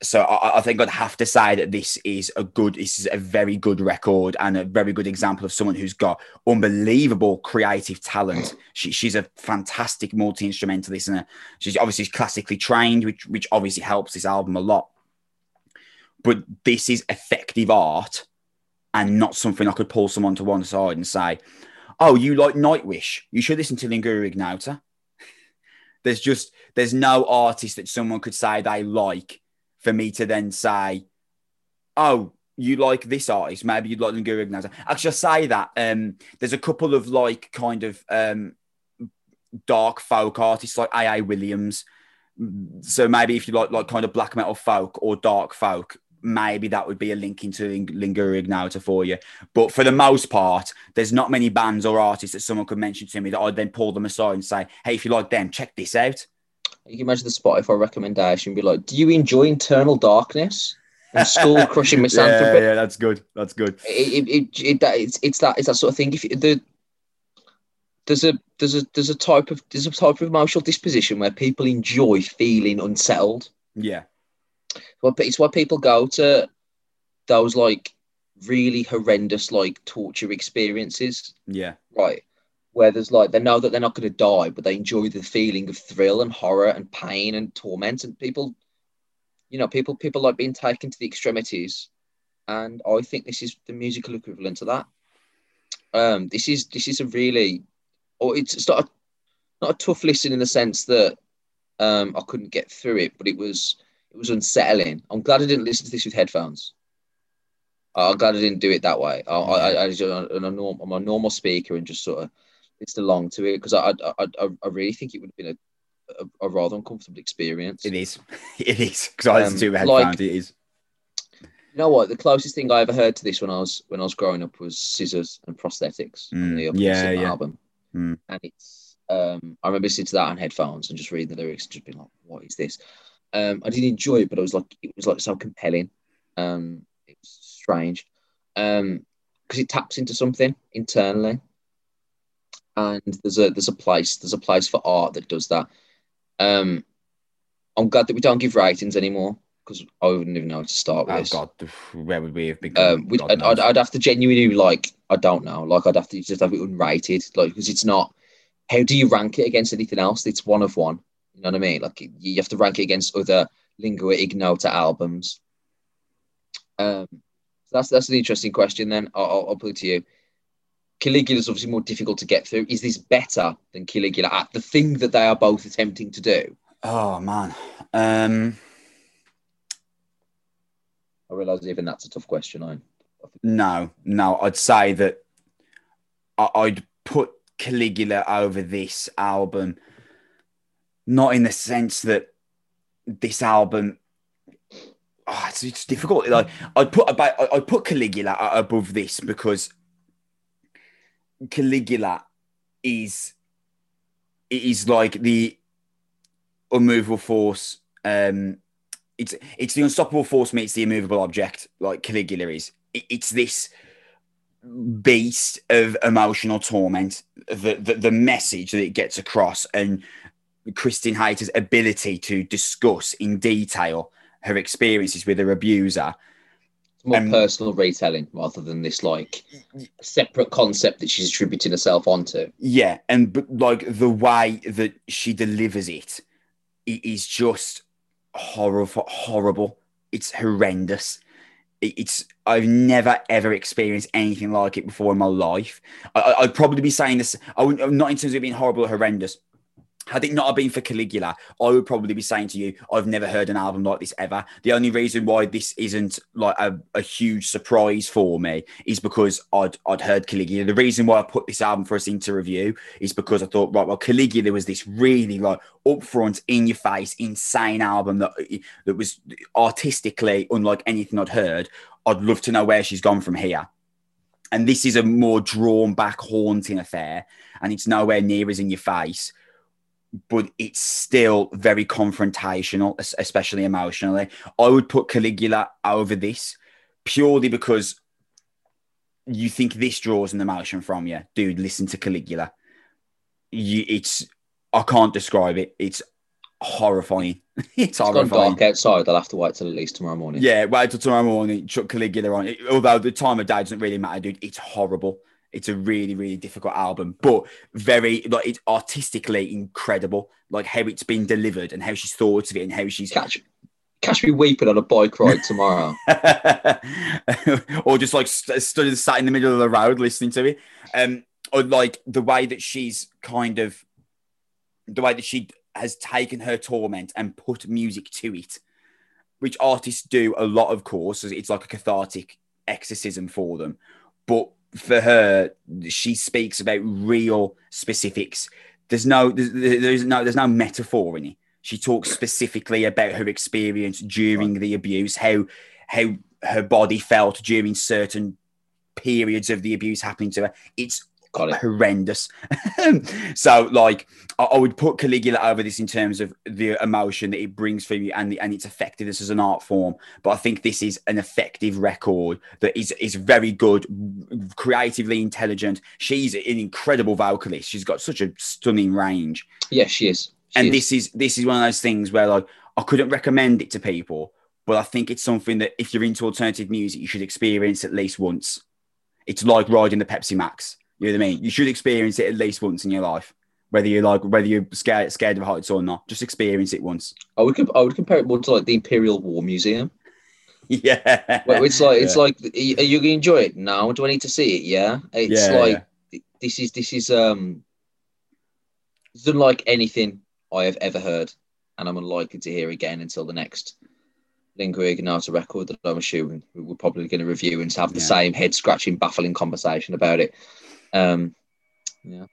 So I, I think I'd have to say that this is a good, this is a very good record and a very good example of someone who's got unbelievable creative talent. She, she's a fantastic multi instrumentalist and a, she's obviously classically trained, which which obviously helps this album a lot. But this is effective art and not something I could pull someone to one side and say, "Oh, you like Nightwish? You should listen to Lingua Ignota." There's just there's no artist that someone could say they like for me to then say, "Oh, you like this artist? Maybe you'd like Lingua Ignota." Actually, I say that um, there's a couple of like kind of um, dark folk artists like A.A. Williams. So maybe if you like like kind of black metal folk or dark folk, maybe that would be a link into Ling- Lingua Ignota for you. But for the most part, there's not many bands or artists that someone could mention to me that I'd then pull them aside and say, "Hey, if you like them, check this out." You can imagine the Spotify recommendation be like, "Do you enjoy Internal Darkness and Skull Crushing Misanthropy?" yeah, yeah, that's good. That's good. it, it, it, that it's, it's that it's that sort of thing. If the there's a there's a there's a type of there's a type of emotional disposition where people enjoy feeling unsettled. Yeah, it's why people go to those like really horrendous like torture experiences, yeah, right? Where there's like they know that they're not going to die, but they enjoy the feeling of thrill and horror and pain and torment. And people, you know, people people like being taken to the extremities, and I think this is the musical equivalent to that. Um, this is this is a really, or it's, it's not a, not a tough listen in the sense that um, I couldn't get through it, but it was it was unsettling. I'm glad I didn't listen to this with headphones. Uh, I'm glad I didn't do it that way. I, I, I, I was on a, norm, on a normal speaker and just sort of listened along to it because I, I, I, I really think it would have been a, a, a rather uncomfortable experience. it is. It is because I listen Um, to it with like- headphones. it is. You know what? The closest thing I ever heard to this when I was when I was growing up was scissors and prosthetics on Mm, the yeah, yeah. album. Mm. And it's um, I remember listening to that on headphones and just reading the lyrics and just being like, "What is this?" Um, I didn't enjoy it, but it was like it was like so compelling. Um, it was strange um, because it taps into something internally, and there's a there's a place there's a place for art that does that. Um, I'm glad that we don't give ratings anymore because I wouldn't even know how to start with Oh this. God, where would we have become? Um, I'd, I'd. I'd have to genuinely like I don't know, like I'd have to just have it unrated, like because it's not. How do you rank it against anything else? It's one of one. You know what I mean? Like you have to rank it against other lingua ignota albums. Um, so that's that's an interesting question. Then I'll, I'll put it to you. Caligula is obviously more difficult to get through. Is this better than Caligula at the thing that they are both attempting to do? Oh man. Um, I realise even that's a tough question. I no, no, I'd say that I, I'd put Caligula over this album, not in the sense that this album. Oh, it's, it's difficult. Like I'd put about I'd put Caligula above this because Caligula is it is like the unmovable force. Um, it's it's the unstoppable force meets the immovable object. Like Caligula is. It, it's this beast of emotional torment. The, the the message that it gets across, and Kristin Hayter's ability to discuss in detail her experiences with her abuser. It's more Um, personal retelling rather than this like separate concept that she's attributing herself onto. Yeah, and but like the way that she delivers it, it is just horrible. Horrible. It's horrendous. It- It's I've never ever experienced anything like it before in my life. I, I'd probably be saying this. I wouldn't not in terms of it being horrible or horrendous. Had it not have been for Caligula, I would probably be saying to you, I've never heard an album like this ever. The only reason why this isn't like a, a huge surprise for me is because I'd I'd heard Caligula. The reason why I put this album for us into review is because I thought, right, well, Caligula was this really like upfront, in your face, insane album that that was artistically unlike anything I'd heard. I'd love to know where she's gone from here. And this is a more drawn back, haunting affair, and it's nowhere near as in your face but it's still very confrontational, especially emotionally. I would put Caligula over this purely because you think this draws an emotion from you. Dude, listen to Caligula. You, it's, I can't describe it. It's horrifying. it's It's gone dark outside. I'll have to wait till at least tomorrow morning. Yeah, wait till tomorrow morning, chuck Caligula on. It, although the time of day doesn't really matter, dude. It's horrible. It's a really, really difficult album, but very like it's artistically incredible. Like how it's been delivered and how she's thought of it and how she's Catch, catch me weeping on a bike ride tomorrow. or just like st- stood sat in the middle of the road listening to it. Um, or like the way that she's kind of the way that she has taken her torment and put music to it, which artists do a lot, of course. It's like a cathartic exorcism for them, but for her, she speaks about real specifics. There's no, there's, there's no, there's no metaphor in it. She talks specifically about her experience during the abuse, how how her body felt during certain periods of the abuse happening to her. It's. Horrendous. so, like, I, I would put Caligula over this in terms of the emotion that it brings for you and the, and its effectiveness as an art form. But I think this is an effective record that is is very good, creatively intelligent. She's an incredible vocalist. She's got such a stunning range Yes, she is. She and is. this is this is one of those things where like I couldn't recommend it to people, but I think it's something that if you're into alternative music, you should experience at least once. It's like riding the Pepsi Max. You know what I mean? You should experience it at least once in your life, whether you like whether you're scared scared of heights or not. Just experience it once. I would comp- I would compare it more to like the Imperial War Museum. yeah, Where it's like it's Yeah. like are you, gonna enjoy it? now? Do I need to see it? Yeah. It's Yeah, like this is this is um it's unlike anything I have ever heard, and I'm unlikely to hear again until the next Lingua Ignota record that I'm assuming we're probably going to review and have the Yeah. same head scratching, baffling conversation about it. Um, yeah.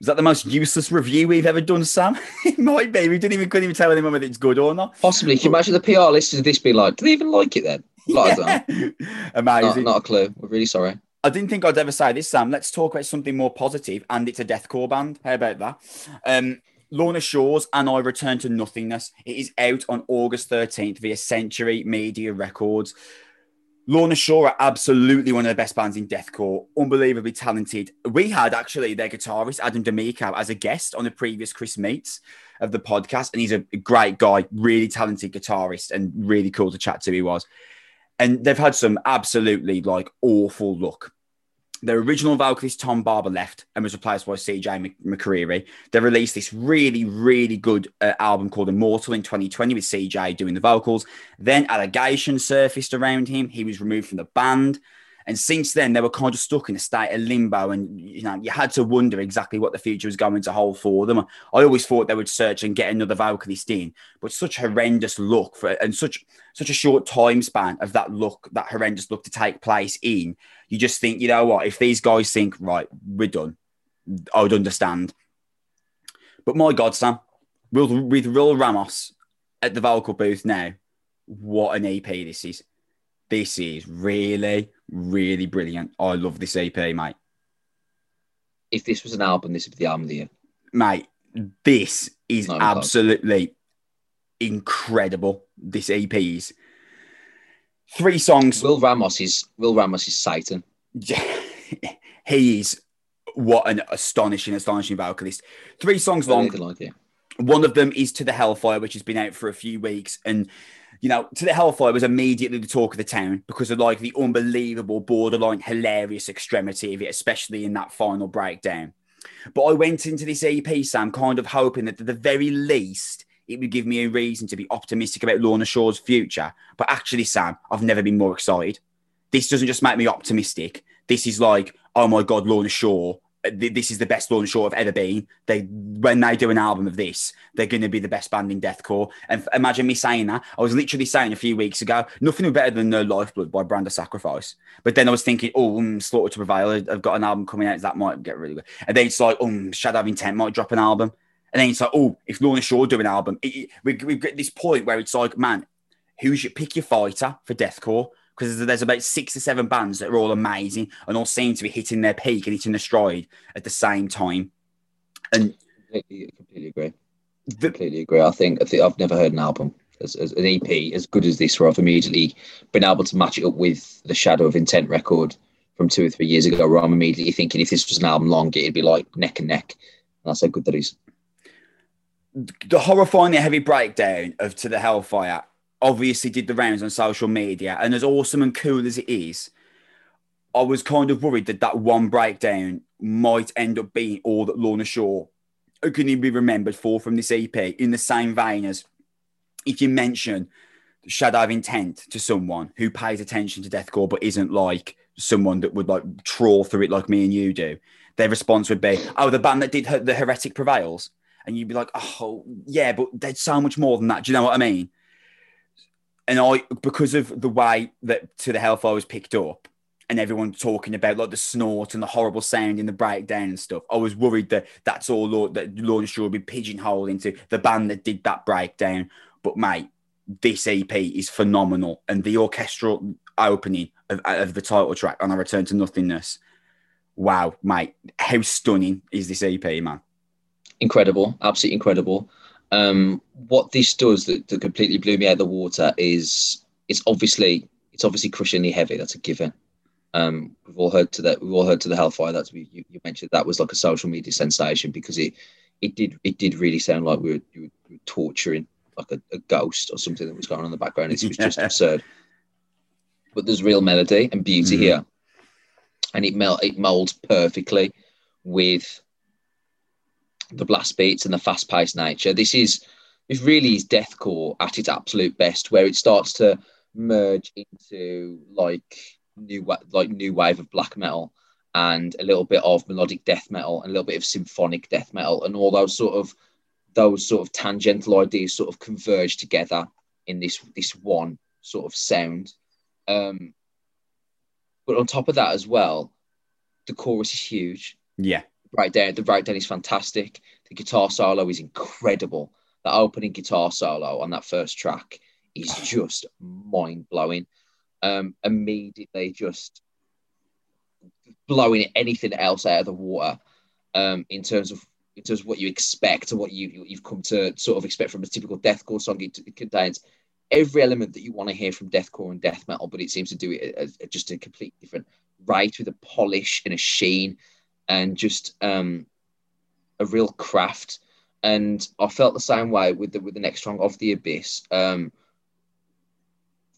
Was that the most useless review we've ever done, Sam? it might be. We didn't even couldn't even tell anyone whether it's good or not. possibly, can you imagine the PR list of this be like? Do they even like it then? Like, I don't know. Yeah. Amazing. Not, not a clue. We're really sorry. I didn't think I'd ever say this, Sam. Let's talk about something more positive, and it's a deathcore band. How about that? Um, Lorna Shore's and I Return to Nothingness. It is out on August 13th via Century Media Records. Lorna Shore are absolutely one of the best bands in deathcore, unbelievably talented. We had actually their guitarist Adam De Micco as a guest on the previous Chris Meets of the podcast, and he's a great guy, really talented guitarist, and really cool to chat to. He was, and they've had some absolutely like awful luck Their original vocalist Tom Barber left and was replaced by CJ McCreery. They released this really, really good uh, album called Immortal in 2020 with CJ doing the vocals. Then allegations surfaced around him. He was removed from the band. And since then, they were kind of stuck in a state of limbo, and you know you had to wonder exactly what the future was going to hold for them. I always thought they would search and get another vocalist in, but such horrendous luck for and such such a short time span of that look, that horrendous look to take place in, you just think, you know what, if these guys think right, we're done, I would understand. But my God, Sam, with, with Will Ramos at the vocal booth now, what an EP this is. This is really, really brilliant. I love this EP, mate. If this was an album, this would be the album of the year. Mate, this is absolutely incredible. This EP is. Three songs. Will Ramos is Will Ramos is Satan. he is what an astonishing, astonishing vocalist. Three songs long. Like. One of them is To the Hellfire, which has been out for a few weeks. And, you know, To the Hellfire was immediately the talk of the town because of like the unbelievable, borderline hilarious extremity of it, especially in that final breakdown. But I went into this EP, Sam, kind of hoping that at the very least, it would give me a reason to be optimistic about Lorna Shore's future. But actually, Sam, I've never been more excited. This doesn't just make me optimistic. This is like, oh my God, Lorna Shore. Th- This is the best Lorna Shore I've ever been. They when they do an album of this, they're going to be the best band in deathcore. And imagine me saying that. I was literally saying a few weeks ago, nothing better than No Lifeblood by Brand of Sacrifice. But then I was thinking, oh, um, Slaughter to Prevail. I've got an album coming out that might get really good. And then it's like, um, Shadow of Intent might drop an album. And then it's like, oh, if Lorna Shore do an album, it, it- we, we've got this point where it's like, man, who should pick your fighter for deathcore? Because there's about six or seven bands that are all amazing and all seem to be hitting their peak and hitting their stride at the same time. And Completely, completely agree. the, Completely agree. I think I think I've never heard an album as, as an EP as good as this, where I've immediately been able to match it up with the Shadow of Intent record from two or three years ago, where I'm immediately thinking if this was an album long, it'd be like neck and neck. And that's how good that is. the horrifyingly heavy breakdown of To the Hellfire obviously did the rounds on social media. And as awesome and cool as it is, I was kind of worried that that one breakdown might end up being all that Lorna Shore can be remembered for from this EP in the same vein as if you mention Shadow of Intent to someone who pays attention to deathcore but isn't like someone that would like trawl through it like me and you do, their response would be, "Oh, the band that did her- the Heretic Prevails," and you'd be like, "Oh, yeah, but there's so much more than that." Do you know what I mean? And I, because of the way that To the Hellfire was picked up, and everyone talking about like the snort and the horrible sound and the breakdown and stuff, I was worried that that's all Lord, that Lorna Shore would be pigeonholed into the band that did that breakdown. But mate, this EP is phenomenal, and the orchestral opening of, of the title track on "I Return to Nothingness." Wow, mate, how stunning is this EP, man? incredible, absolutely incredible. Um, what this does that, that completely blew me out of the water is it's obviously it's obviously crushingly heavy. That's a given. Um, we've all heard to that. We've all heard to the Hellfire. That's we, you, you mentioned that was like a social media sensation because it it did it did really sound like we were, we were torturing like a, a ghost or something that was going on in the background. It was just absurd. But there's real melody and beauty Mhm. here, and it mel- it molds perfectly with the blast beats and the fast paced nature. This is this really is deathcore at its absolute best, where it starts to merge into like new like new wave of black metal and a little bit of melodic death metal and a little bit of symphonic death metal and all those sort of those sort of tangential ideas sort of converge together in this this one sort of sound. Um, but on top of that as well, the chorus is huge Yeah, breakdown. The breakdown is fantastic. The guitar solo is incredible. The opening guitar solo on that first track is just mind blowing. Um, immediately, just blowing anything else out of the water. Um, in terms of in terms of what you expect and what you you've come to sort of expect from a typical deathcore song. It, it contains every element that you want to hear from deathcore and death metal, but it seems to do it at, at just a complete different rate with a polish and a sheen and just um, a real craft. And I felt the same way with the with the next song of the abyss. Um,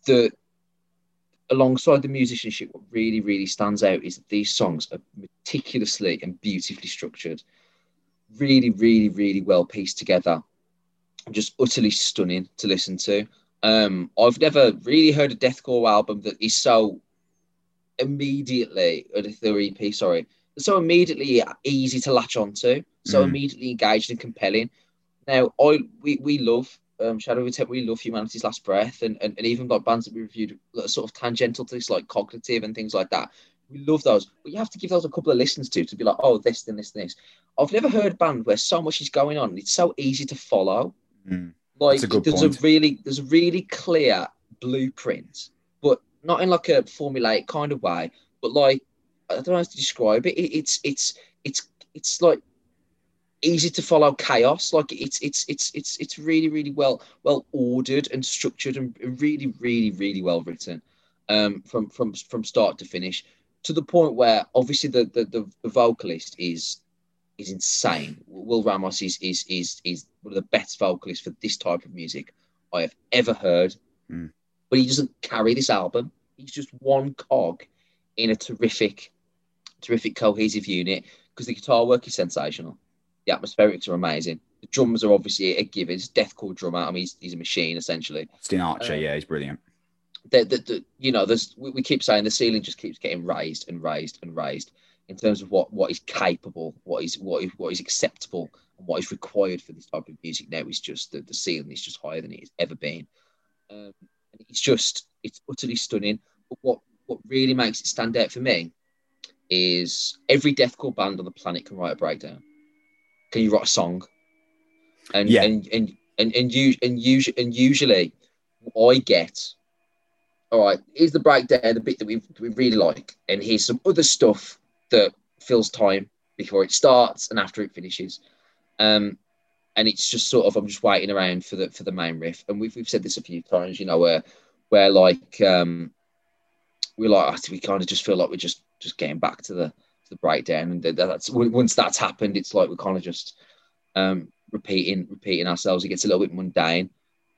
the alongside the musicianship, what really, really stands out is that these songs are meticulously and beautifully structured, really, really, really well pieced together, just utterly stunning to listen to. Um, I've never really heard a deathcore album that is so immediately, or the EP, sorry, so immediately easy to latch onto, so Mm. immediately engaged and compelling. Now, I we, we love um, Shadow of Intent, we love Humanity's Last Breath, and, and, and even like bands that we reviewed that are sort of tangential to this, like Cognitive and things like that. We love those, but you have to give those a couple of listens to to be like, oh, this, then this, and this. I've never heard a band where so much is going on. and It's so easy to follow. Mm. Like a there's point. a really there's a really clear blueprint, but not in like a formulaic kind of way, but like I don't know how to describe it. it it's it's it's it's like easy to follow chaos. Like it's it's it's it's it's really really well well ordered and structured and really really really well written, um, from from from start to finish, to the point where obviously the the the, the vocalist is is insane. Will Ramos is is is is one of the best vocalists for this type of music I have ever heard. Mm. But he doesn't carry this album. He's just one cog in a terrific, terrific cohesive unit because the guitar work is sensational. The atmospherics are amazing. The drums are obviously a given. It's a deathcore drummer. I mean, he's, he's a machine essentially. Austin Archey, Uh, yeah, he's brilliant. The, the, the, you know, there's we, we keep saying the ceiling just keeps getting raised and raised and raised in terms of what what is capable, what is what is what is acceptable, and what is required for this type of music. Now is just the, the ceiling is just higher than it has ever been. Um, it's just it's utterly stunning. But what what really makes it stand out for me is every deathcore band on the planet can write a breakdown. Can you write a song? And Yeah. and and and and, you, and, usually and usually I get all right, here's the breakdown, the bit that we, we really like, and here's some other stuff that fills time before it starts and after it finishes. Um, and it's just sort of I'm just waiting around for the for the main riff, and we've we've said this a few times, you know, where where like um, we're like we kind of just feel like we're just just getting back to the to the breakdown, and that's once that's happened, it's like we're kind of just um, repeating repeating ourselves. It gets a little bit mundane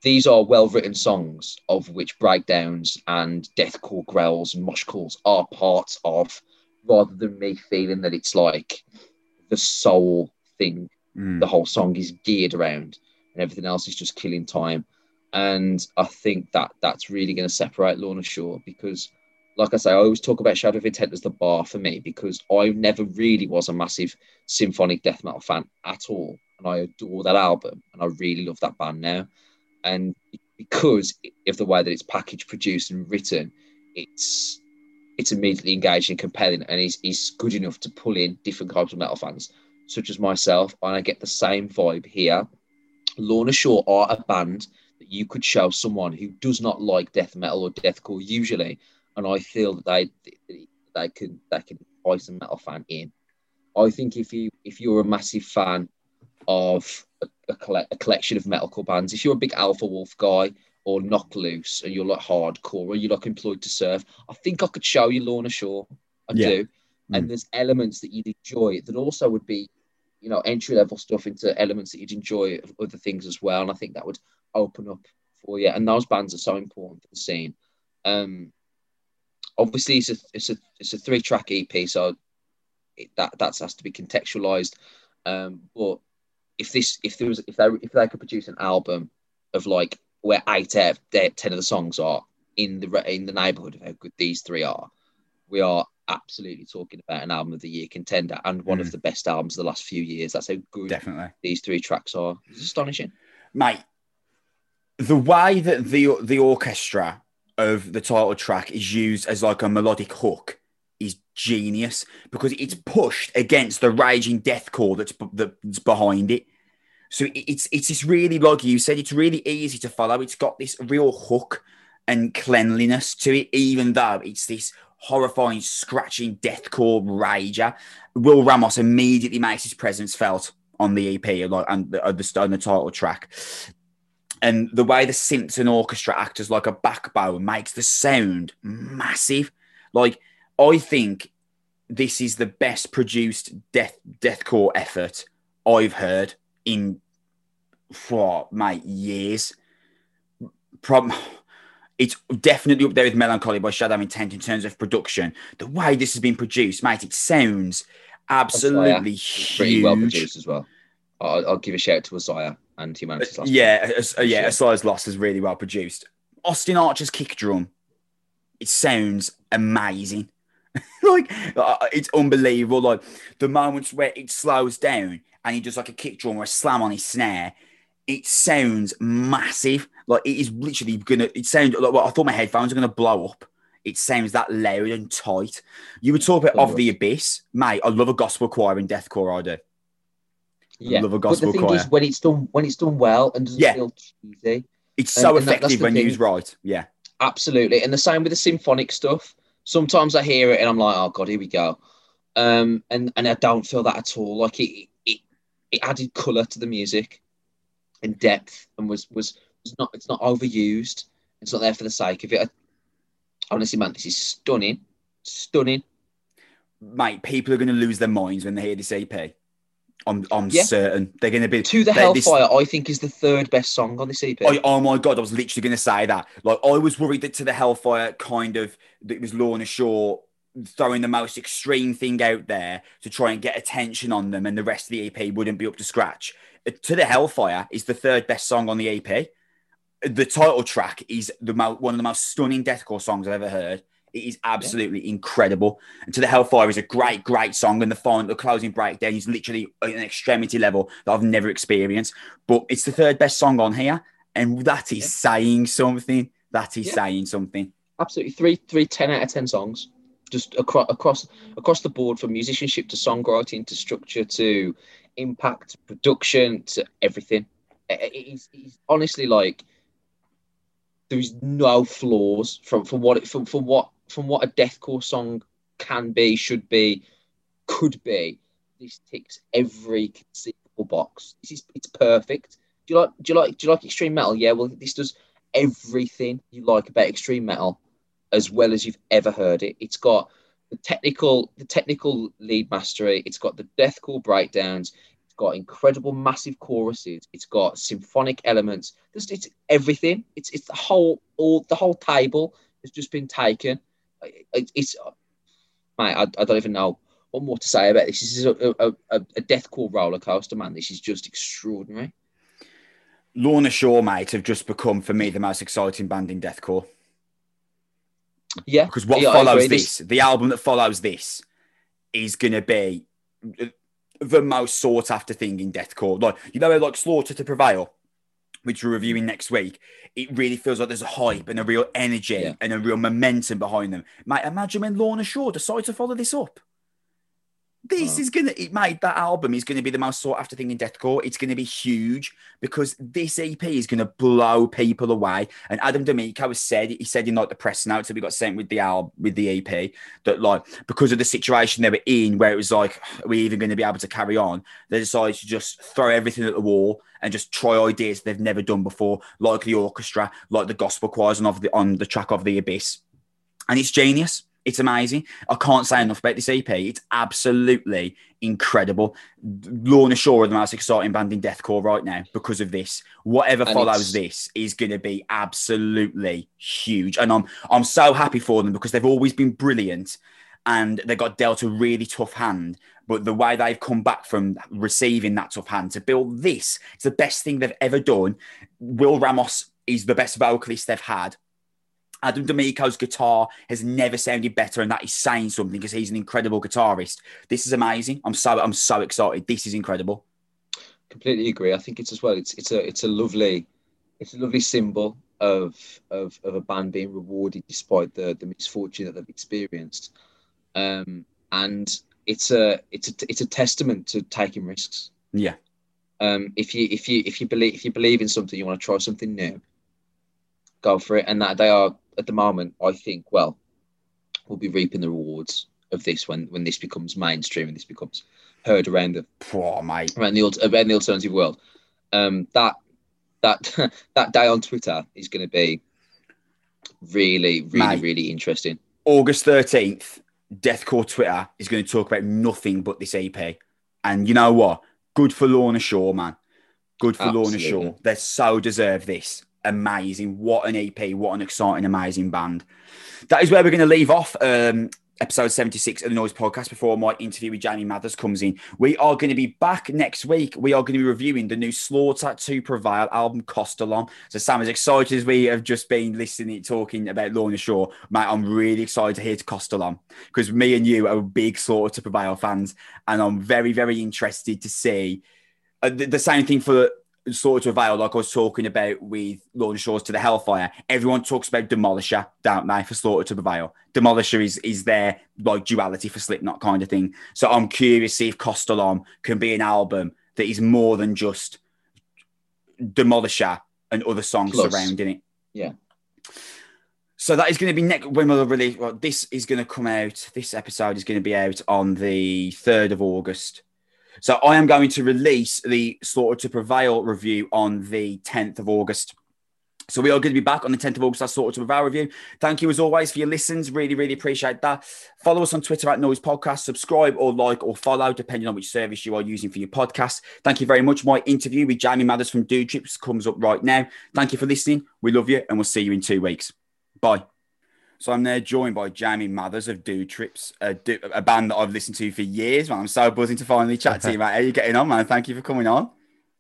these are well written songs of which breakdowns and deathcore growls and mosh calls are parts of, rather than me feeling that it's like the sole thing Mm. the whole song is geared around and everything else is just killing time. And I think that that's really going to separate Lorna Shore because, like I say, I always talk about Shadow of Intent as the bar for me because I never really was a massive symphonic death metal fan at all. And I adore that album and I really love that band now. And because of the way that it's packaged, produced, and written, it's it's immediately engaging and compelling and is, is good enough to pull in different types of metal fans such as myself, and I get the same vibe here. Lorna Shore are a band that you could show someone who does not like death metal or deathcore usually, and I feel that they they can they can ice a metal fan in. I think if you if you're a massive fan of a, a, colle- a collection of metalcore bands, if you're a big Alpha Wolf guy or Knocked Loose, and you're like hardcore, or you're like Employed to Serve, I think I could show you Lorna Shore. I Yeah. do. And Mm. there's elements that you'd enjoy that also would be you know, entry level stuff into elements that you'd enjoy of other things as well. And I think that would open up for you. And those bands are so important for the scene. Um, obviously, it's a it's a it's a three track EP, so it, that that has to be contextualized. Um, but if this if there was if they if they could produce an album of like where eight out of ten of the songs are in the in the neighborhood of how good these three are, we are absolutely talking about an album of the year contender and one of the best albums of the last few years. That's how good Definitely. these three tracks are. It's astonishing. mate. The way that the the orchestra of the title track is used as like a melodic hook is genius because it's pushed against the raging deathcore that's that's behind it. So it's it's really like you said, it's really easy to follow. It's got this real hook and cleanliness to it, even though it's this horrifying, scratching deathcore rager. Will Ramos immediately makes his presence felt on the EP, like and the, uh, the on the title track. And the way the synths and orchestra act as like a backbone makes the sound massive. Like I think this is the best produced death deathcore effort I've heard in for mate years. Prob- It's definitely up there with Melancholy by Shadow Intent in terms of production. The way this has been produced, mate, it sounds absolutely huge. pretty well produced as well. I'll, I'll give a shout out to Isaiah and Humanity's Last. Yeah, as- uh, yeah, Sure. Asila's Lost is really well produced. Austin Archey's kick drum, it sounds amazing. like uh, it's unbelievable. Like the moments where it slows down and he does like a kick drum or a slam on his snare, it sounds massive. Like it is literally gonna. It sounds like well, I thought my headphones are gonna blow up. It sounds that loud and tight. You were talking about of the abyss, mate. I love a gospel choir in deathcore. I do. Yeah. love a but the thing choir. is, when it's done, when it's done well and doesn't Yeah. feel cheesy, It's And- so and that- effective when thing. used right. Yeah. Absolutely. And the same with the symphonic stuff. Sometimes I hear it and I'm like, oh God, here we go. Um, and, and I don't feel that at all. Like it, it, it added colour to the music and depth and was, was, was not, it's not overused. It's not there for the sake of it. I, honestly, man, this is stunning. Stunning. mate, people are going to lose their minds when they hear this EP. I'm, I'm Yeah. certain they're going to be. To the they- this- Hellfire, I think is the third best song on this EP. I, oh my god, I was literally going to say that. Like, I was worried that to the Hellfire, kind of, that it was Lorna Shore throwing the most extreme thing out there to try and get attention on them, and the rest of the EP wouldn't be up to scratch. Uh, To the Hellfire is the third best song on the EP. The title track is the mo- one of the most stunning deathcore songs I've ever heard. It is absolutely incredible. And To the Hellfire is a great, great song. And the final, the closing breakdown is literally an extremity level that I've never experienced. But it's the third best song on here. And that is Yeah. saying something. That is Yeah. saying something. Absolutely, three, three, 10 out of 10 songs. Just across, across, across the board from musicianship to songwriting to structure to impact, production to everything. It- it- It's, it's honestly like there is no flaws from, from what it, from, from what from what a deathcore song can be, should be, could be. This ticks every conceivable box. This is it's perfect. Do you like do you like do you like extreme metal? Yeah, well this does everything you like about extreme metal as well as you've ever heard it. It's got the technical the technical lead mastery, it's got the deathcore breakdowns, it's got incredible massive choruses, it's got symphonic elements. It's everything. It's it's the whole all the whole table has just been taken. It, it's mate, I, I don't even know what more to say about this. This is a, a, a, deathcore roller coaster, man. This is just extraordinary. Lorna Shore, mate, have just become for me the most exciting band in deathcore. Yeah, Because what Yeah, follows this, the album that follows this, is going to be the most sought after thing in deathcore. Like you know, like Slaughter to Prevail, which we're reviewing next week. It really feels like there's a hype and a real energy Yeah. and a real momentum behind them. Mate, imagine when Lorna Shore decide to follow this up. This is gonna it made that album is gonna be the most sought after thing in deathcore. It's gonna be huge because this EP is gonna blow people away. And Adam De Micco has said he said in like the press notes that we got sent with the album with the EP that like because of the situation they were in, where it was like, are we even going to be able to carry on? They decided to just throw everything at the wall and just try ideas they've never done before, like the orchestra, like the gospel choirs on of the on the track of the abyss. And it's genius. It's amazing. I can't say enough about this EP. It's absolutely incredible. Lorna Shore are the most exciting band in deathcore right now because of this. Whatever And follows this is going to be absolutely huge, and I'm I'm so happy for them because they've always been brilliant, and they got dealt a really tough hand. But the way they've come back from receiving that tough hand to build this, it's the best thing they've ever done. Will Ramos is the best vocalist they've had. Adam De Micco's guitar has never sounded better, and that is saying something because he's an incredible guitarist. This is amazing. I'm so I'm so excited. This is incredible. completely agree. I think it's as well. It's it's a it's a lovely it's a lovely symbol of of of a band being rewarded despite the the misfortune that they've experienced. Um, and it's a it's a it's a testament to taking risks. Yeah, Um, if you if you if you believe if you believe in something, you want to try something new, go for it. And that they are at the moment, I think, well, we'll be reaping the rewards of this when when this becomes mainstream and this becomes heard around the mate. around the around the alternative world. Um, that that that day on Twitter is going to be really, really, Mate. really interesting. August 13th, Deathcore Twitter is going to talk about nothing but this EP. And you know what? Good for Lorna Shore, man. Good for Lorna Absolutely. Shaw. They so deserve this. Amazing. What an EP, what an exciting, amazing band. That is where we're going to leave off. Um, episode 76 of the Noise Podcast before my interview with Jamie Mathers comes in. We are going to be back next week. We are going to be reviewing the new Slaughter to Prevail album, Kostolom. So, Sam, as excited as we have just been listening, talking about Lorna Shore, mate, I'm really excited to hear to Kostolom because me and you are big Slaughter to Prevail fans. And I'm very, very interested to see uh, the, the same thing for sort of prevail, like I was talking about with Lorna Shore's to the Hellfire. Everyone talks about Demolisher, don't they, for Slaughter to Prevail. Demolisher is is their like duality for Slipknot kind of thing. So I'm curious to see if Kostolom can be an album that is more than just Demolisher and other songs Plus. surrounding it. Yeah. So that is going to be next when we'll release. Well, this is going to come out. This episode is going to be out on the third of August. So I am going to release the Slaughter to Prevail review on the 10th of August. So we are going to be back on the 10th of August, our Slaughter to Prevail review. Thank you as always for your listens. Really, really appreciate that. Follow us on Twitter at Noise Podcast. Subscribe or like or follow, depending on which service you are using for your podcast. Thank you very much. My interview with Jamie Mathers from Dude Trips comes up right now. Thank you for listening. We love you and we'll see you in two weeks. Bye. So I'm there joined by Jamie Mathers of Dude Trips, a, a, band that I've listened to for years. Man, I'm so buzzing to finally chat to you, mate. How are you getting on, man? Thank you for coming on.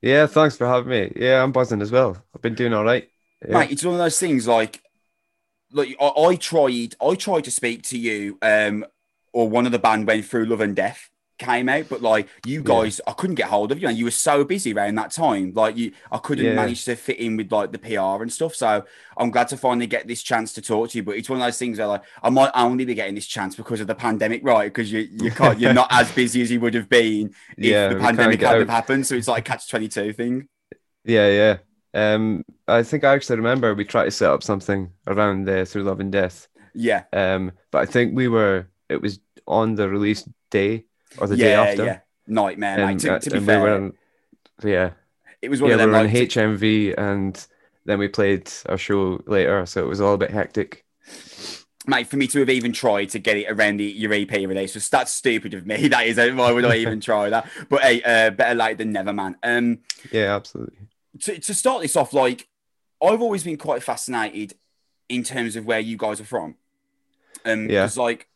Yeah, thanks for having me. Yeah, I'm buzzing as well. I've been doing all right. Yeah. Mate, it's one of those things like, like I, I tried, I tried to speak to you, um, or one of the band went through Love and Death, came out, but like you guys, yeah. I couldn't get hold of you, and you were so busy around that time. Like you, I couldn't yeah. manage to fit in with like the PR and stuff. So I'm glad to finally get this chance to talk to you. But it's one of those things where like I might only be getting this chance because of the pandemic, right? Because you you can't, you're not as busy as you would have been if yeah, the pandemic hadn't have happened. So it's like catch twenty two thing. Yeah, yeah. Um, I think I actually remember we tried to set up something around there through Love and Death. Yeah. Um, but I think we were it was on the release day or the yeah, day after. Yeah, nightmare, and, mate. To, to be fair, we on, yeah, it was one yeah, of them. We were like, on HMV, and then we played our show later, so it was all a bit hectic. Mate, for me to have even tried to get it around the your EP release was that's stupid of me. That is, why would I even try that? But hey, uh, better late than never, man. Um, yeah, absolutely. To, to start this off, like I've always been quite fascinated in terms of where you guys are from. Um, yeah. Because like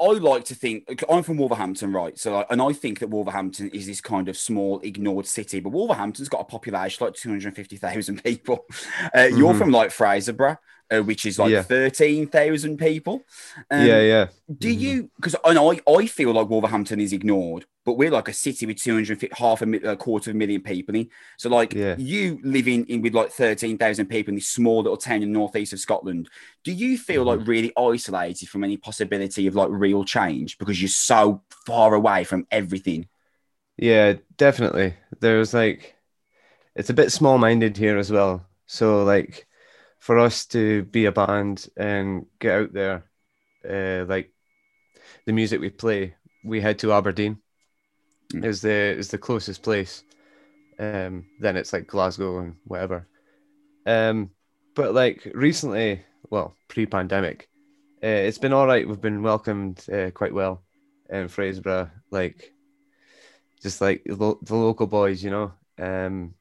I like to think I'm from Wolverhampton, right? So, and I think that Wolverhampton is this kind of small, ignored city, but Wolverhampton's got a population like 250,000 people. Uh, mm-hmm. You're from like Fraserburgh, uh, which is like yeah. 13,000 people. Um, yeah, yeah. Do mm-hmm. you, because I, I feel like Wolverhampton is ignored, but we're like a city with 250, half a, a quarter of a million people in. So, like, yeah. you living in with like 13,000 people in this small little town in the northeast of Scotland, do you feel mm-hmm. like really isolated from any possibility of like real change because you're so far away from everything? Yeah, definitely. There's like, it's a bit small minded here as well. So, like, for us to be a band and get out there, uh, like the music we play, we head to Aberdeen. Mm. Is the is the closest place. Um, then it's like Glasgow and whatever. Um, but like recently, well, pre-pandemic, uh, it's been all right. We've been welcomed uh, quite well in Fraserburgh, like just like the, the local boys, you know. Um,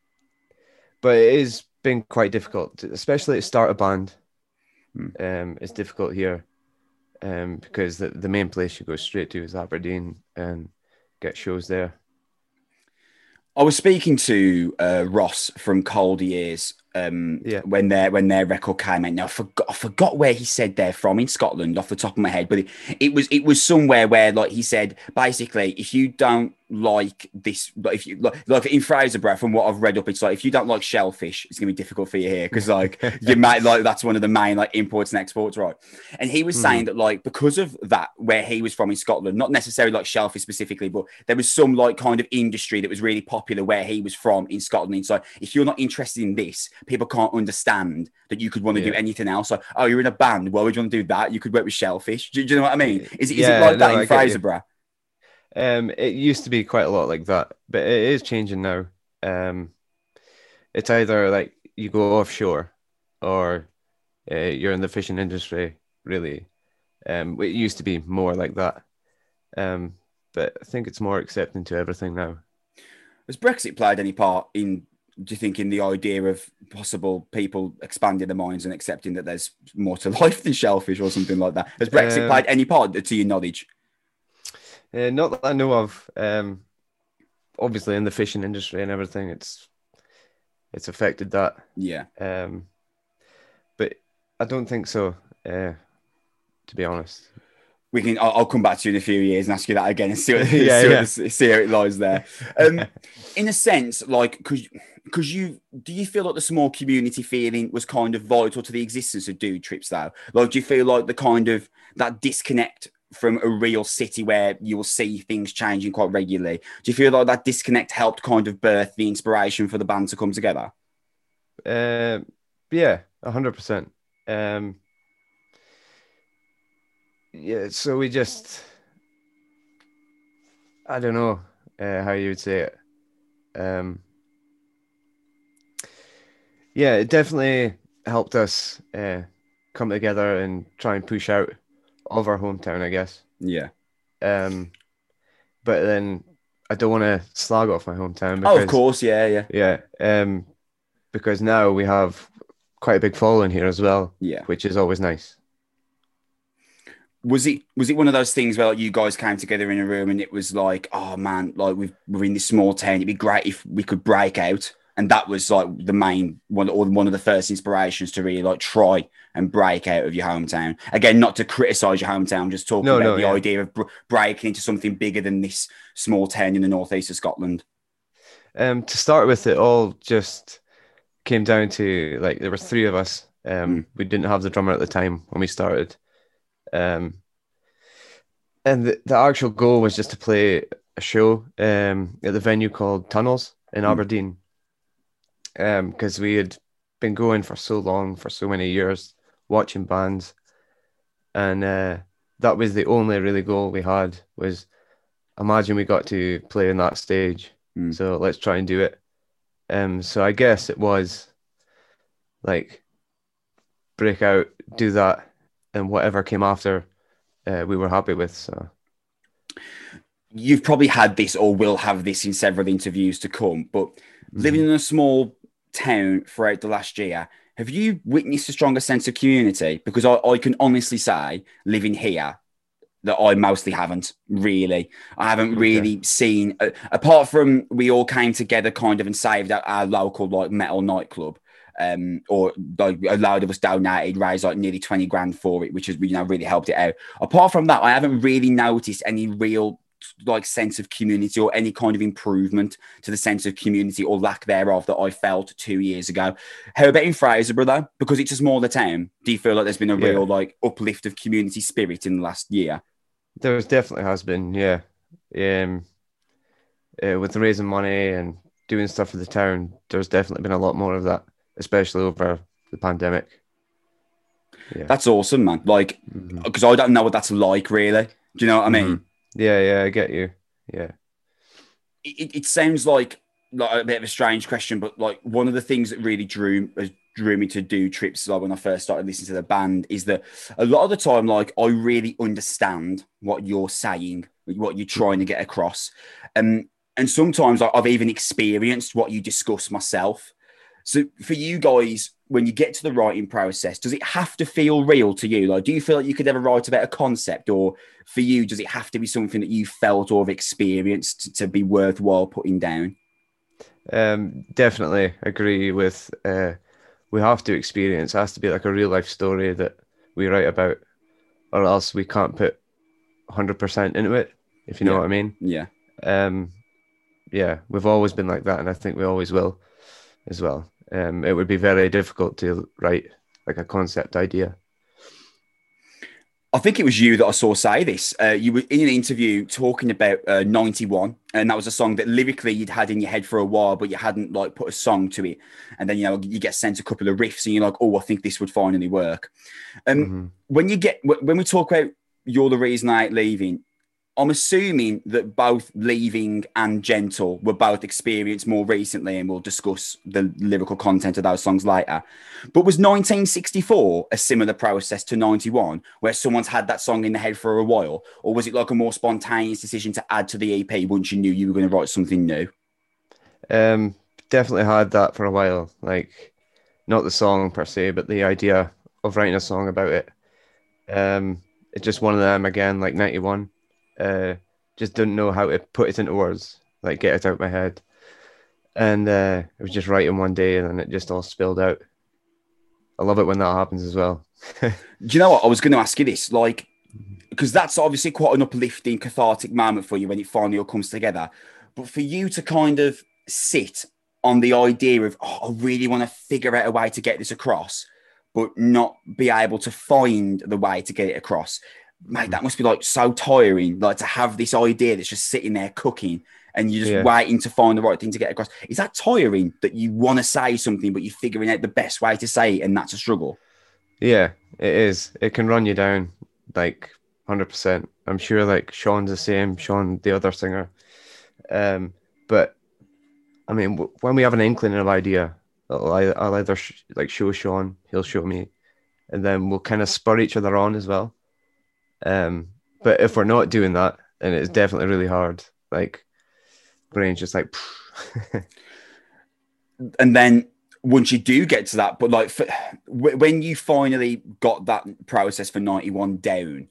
but it is been quite difficult, especially to start a band. Hmm. Um, it's difficult here um, because the, the main place you go straight to is Aberdeen and get shows there. I was speaking to uh, Ross from Cold Years um, yeah. when their when their record came out. Now I forgot I forgot where he said they're from in Scotland off the top of my head, but it, it was it was somewhere where like he said basically if you don't like this like if you like, like in Fraserburgh from what I've read up it's like if you don't like shellfish it's gonna be difficult for you here because like you might like that's one of the main like imports and exports right and he was mm saying that like because of that where he was from in Scotland not necessarily like shellfish specifically but there was some like kind of industry that was really popular where he was from in Scotland and so if you're not interested in this people can't understand that you could want to yeah. do anything else like oh you're in a band well would you want to do that you could work with shellfish do, do you know what I mean is, is yeah, it like no, that in Fraserburgh um, it used to be quite a lot like that, but it is changing now. Um, it's either like you go offshore or uh, you're in the fishing industry, really. Um, it used to be more like that. Um, but I think it's more accepting to everything now. Has Brexit played any part in do you think in the idea of possible people expanding their minds and accepting that there's more to life than shellfish or something like that? Has Brexit Um, played any part to your knowledge? Uh, not that I know of. Um, obviously, in the fishing industry and everything, it's it's affected that. Yeah. Um, but I don't think so. Uh, to be honest. We can. I'll, I'll come back to you in a few years and ask you that again and see what, Yeah, see, yeah. What, see how it lies there. Um, in a sense, like, because because you do you feel like the small community feeling was kind of vital to the existence of dude trips though? Like, do you feel like the kind of that disconnect from a real city where you will see things changing quite regularly? Do you feel like that disconnect helped kind of birth the inspiration for the band to come together? Um, yeah, a hundred percent. Yeah, so we just, I don't know uh, how you would say it. Um, yeah, it definitely helped us uh, come together and try and push out of our hometown, I guess. Yeah. Um, but then I don't want to slag off my hometown Oh, of course. Yeah. Yeah. yeah, um, because now we have quite a big following here as well, Yeah. which is always nice. Was it was it one of those things where like you guys came together in a room and it was like oh man like we've, we're in this small town it'd be great if we could break out and that was like the main one or one of the first inspirations to really like try and break out of your hometown again not to criticize your hometown just talking No, about no, the yeah. idea of br- breaking into something bigger than this small town in the northeast of scotland Um, to start with, it all just came down to like there were three of us. Um, we didn't have the drummer at the time when we started. Um, and the, the actual goal was just to play a show um, at the venue called Tunnels in Mm. Aberdeen. Um, because we had been going for so long, for so many years, watching bands, and uh, that was the only really goal we had. Was imagine we got to play in that stage, Mm. so let's try and do it. Um, so I guess it was like break out, do that, and whatever came after, uh, we were happy with. So you've probably had this or will have this in several interviews to come, but living in a small town throughout the last year, have you witnessed a stronger sense of community? Because I, I can honestly say, living here, that I mostly haven't really. I haven't Okay. really seen, uh, apart from we all came together kind of and saved our, our local like metal nightclub. Um, or like a load of us donated, raised like nearly 20 grand for it, which has you know really helped it out. Apart from that, I haven't really noticed any real like sense of community or any kind of improvement to the sense of community or lack thereof that I felt two years ago. How about in Fraser, though? Because it's a smaller town, do you feel like there's been a Yeah. real like uplift of community spirit in the last year? there definitely has been, yeah. Um, uh, with raising money and doing stuff for the town, there's definitely been a lot more of that, especially over the pandemic. Yeah, That's awesome, man. Like, mm-hmm. because I don't know what that's like, really. Do you know what I mean? Mm-hmm. yeah, yeah. I get you. Yeah. it, it- sounds like like a bit of a strange question, but like one of the things that really drew uh, drew me to Dude Trips like when I first started listening to the band is that a lot of the time, like I really understand what you're saying, what you're trying to get across. Um, and sometimes I- I've even experienced what you discuss myself. So for you guys, when you get to the writing process, does it have to feel real to you? Like, do you feel like you could ever write about a concept, or for you, does it have to be something that you felt or have experienced to, be worthwhile putting down? Um, definitely agree with. Uh, we have to experience. It has to be like a real life story that we write about, or else we can't put hundred percent into it. If you know Yeah. what I mean. Yeah. Um, yeah, we've always been like that, and I think we always will, as well. Um, it would be very difficult to write like a concept idea. I think it was you that I saw say this. Uh, you were in an interview talking about uh, 91, and that was a song that lyrically you'd had in your head for a while, but you hadn't like put a song to it. And then, you know, you get sent a couple of riffs and you're like, oh, I think this would finally work. Um, Mhm. when you get, wh- when we talk about you're the reason I ain't leaving, I'm assuming that both leaving and gentle were both experienced more recently, and we'll discuss the lyrical content of those songs later. But was 1964 a similar process to 91, where someone's had that song in the head for a while, or was it like a more spontaneous decision to add to the EP once you knew you were going to write something new? Um, definitely had that for a while. Like, not the song per se, but the idea of writing a song about it. Um, it's just one of them again, like ninety one. Uh, just didn't know how to put it into words, like get it out of my head. And uh, it was just writing one day, and then it just all spilled out. I love it when that happens as well. Do you know what? I was going to ask you this, like, because that's obviously quite an uplifting, cathartic moment for you when it finally all comes together. But for you to kind of sit on the idea of, oh, I really want to figure out a way to get this across, but not be able to find the way to get it across, mate, that must be like so tiring. Like to have this idea that's just sitting there cooking and you're just Yeah. waiting to find the right thing to get across. Is that tiring that you want to say something, but you're figuring out the best way to say it and that's a struggle? Yeah, it is. It can run you down like hundred percent. I'm sure like Sean's the same. Sean, the other singer. Um, but I mean, w- when we have an inkling of idea, I'll, I'll either sh- like show Sean, he'll show me, and then we'll kind of spur each other on as well. Um, but if we're not doing that, then it's definitely really hard. Like, brain's just like. and then once you do get to that, but like for, when you finally got that process for 91 down,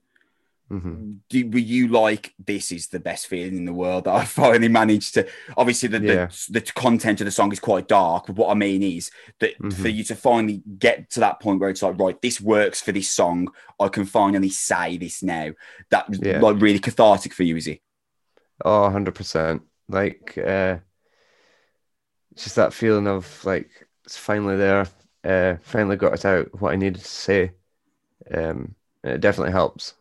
Mhm. do, were you like, this is the best feeling in the world that I finally managed to? Obviously, the, Yeah. the, the content of the song is quite dark, but what I mean is that for Mhm. you to finally get to that point where it's like, right, this works for this song, I can finally say this now. That was Yeah. like really cathartic for you, is it? Oh, 100%. Like, uh, just that feeling of like, it's finally there. Uh, finally got it out, what I needed to say. Um, it definitely helps.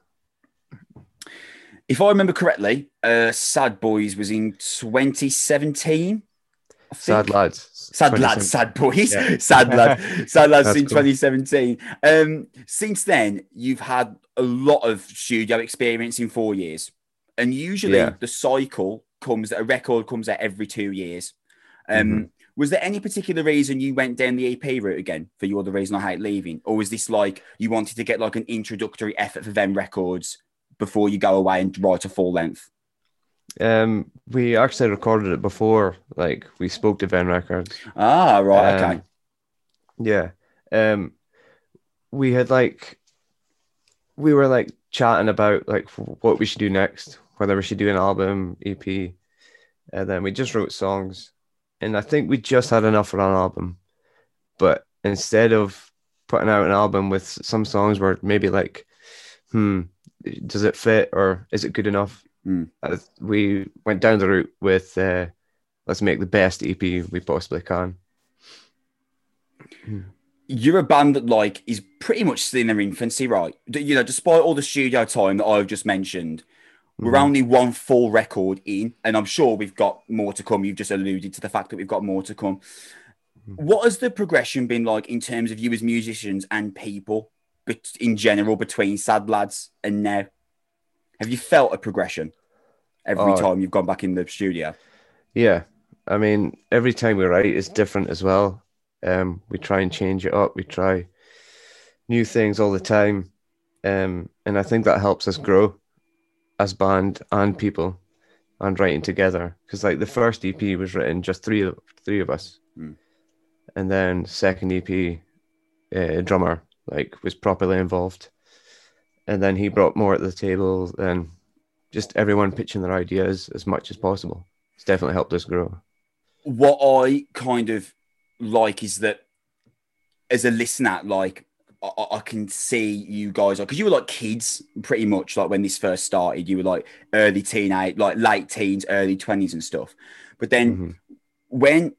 If I remember correctly, uh, Sad Boys was in 2017. Sad lads. Sad lads, sad boys, Yeah. sad lad, sad lads in cool. 2017. Um, since then, you've had a lot of studio experience in four years, and usually Yeah. the cycle comes that a record comes out every two years. Um, Mhm. Was there any particular reason you went down the EP route again for You're the Reason I Hate Leaving? Or was this like you wanted to get like an introductory effort for them records before you go away and write a full length? Um, we actually recorded it before, like, we spoke to Venn Records. Ah, right, okay. Um, Yeah. Um, we had like, we were like chatting about like what we should do next, whether we should do an album, EP, and then we just wrote songs. And I think we just had enough for an album. But instead of putting out an album with some songs where maybe like, hmm, does it fit or is it good enough? Hmm. Uh, we went down the route with, uh, let's make the best EP we possibly can. you're a band that like is pretty much still in their infancy, right? You know, despite all the studio time that I've just mentioned, we're Mhm. only one full record in, and I'm sure we've got more to come. You've just alluded to the fact that we've got more to come. What has the progression been like in terms of you as musicians and people, in general between Sad Lads and now? Have you felt a progression every Oh. time you've gone back in the studio? Yeah, I mean, every time we write is different as well. Um, we try and change it up. We try new things all the time, um, and I think that helps us grow as band and people, and writing together. Because like the first EP was written just three of three of us, Hmm. and then second EP, uh, drummer like was properly involved, and then he brought more at the table, and just everyone pitching their ideas as much as possible. It's definitely helped us grow. what I kind of like is that as a listener, like I, I- can see you guys, because you were like kids pretty much, like when this first started, you were like early teenage, like late teens, early 20s and stuff. But then Mhm. when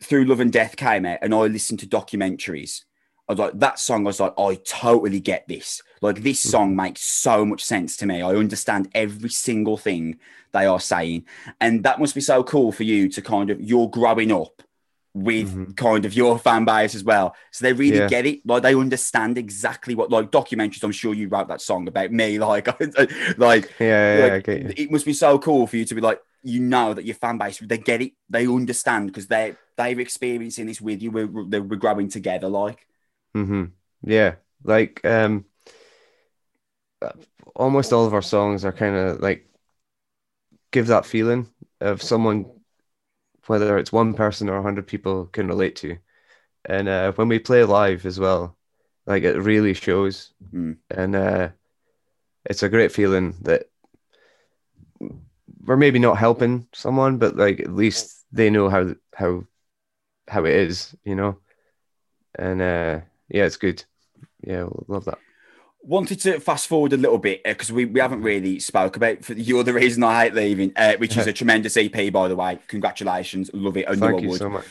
Through Love and Death came out and I listened to documentaries, I was like, that song, I was like, I totally get this. Like, this song makes so much sense to me. I understand every single thing they are saying. And that must be so cool for you to kind of, you're growing up with Mhm. kind of your fan base as well. So they really Yeah. get it. Like, they understand exactly what, like, documentaries, I'm sure you wrote that song about me. Like, like, Yeah, yeah, like, it must be so cool for you to be like, you know that your fan base, they get it, they understand because they they're experiencing this with you. We're, we're, we're growing together. Like, hmm Yeah, like um, almost all of our songs are kind of like give that feeling of someone whether it's one person or a hundred people can relate to. And uh, when we play live as well, like it really shows, Mm. and uh, it's a great feeling that we're maybe not helping someone, but like at least they know how how how it is, you know. And uh, yeah, it's good. Yeah, love that. Wanted to fast forward a little bit because we, we haven't really spoke about for the other reason I hate leaving, uh, which is a tremendous EP by the way. Congratulations, love it. I Thank you would. so much.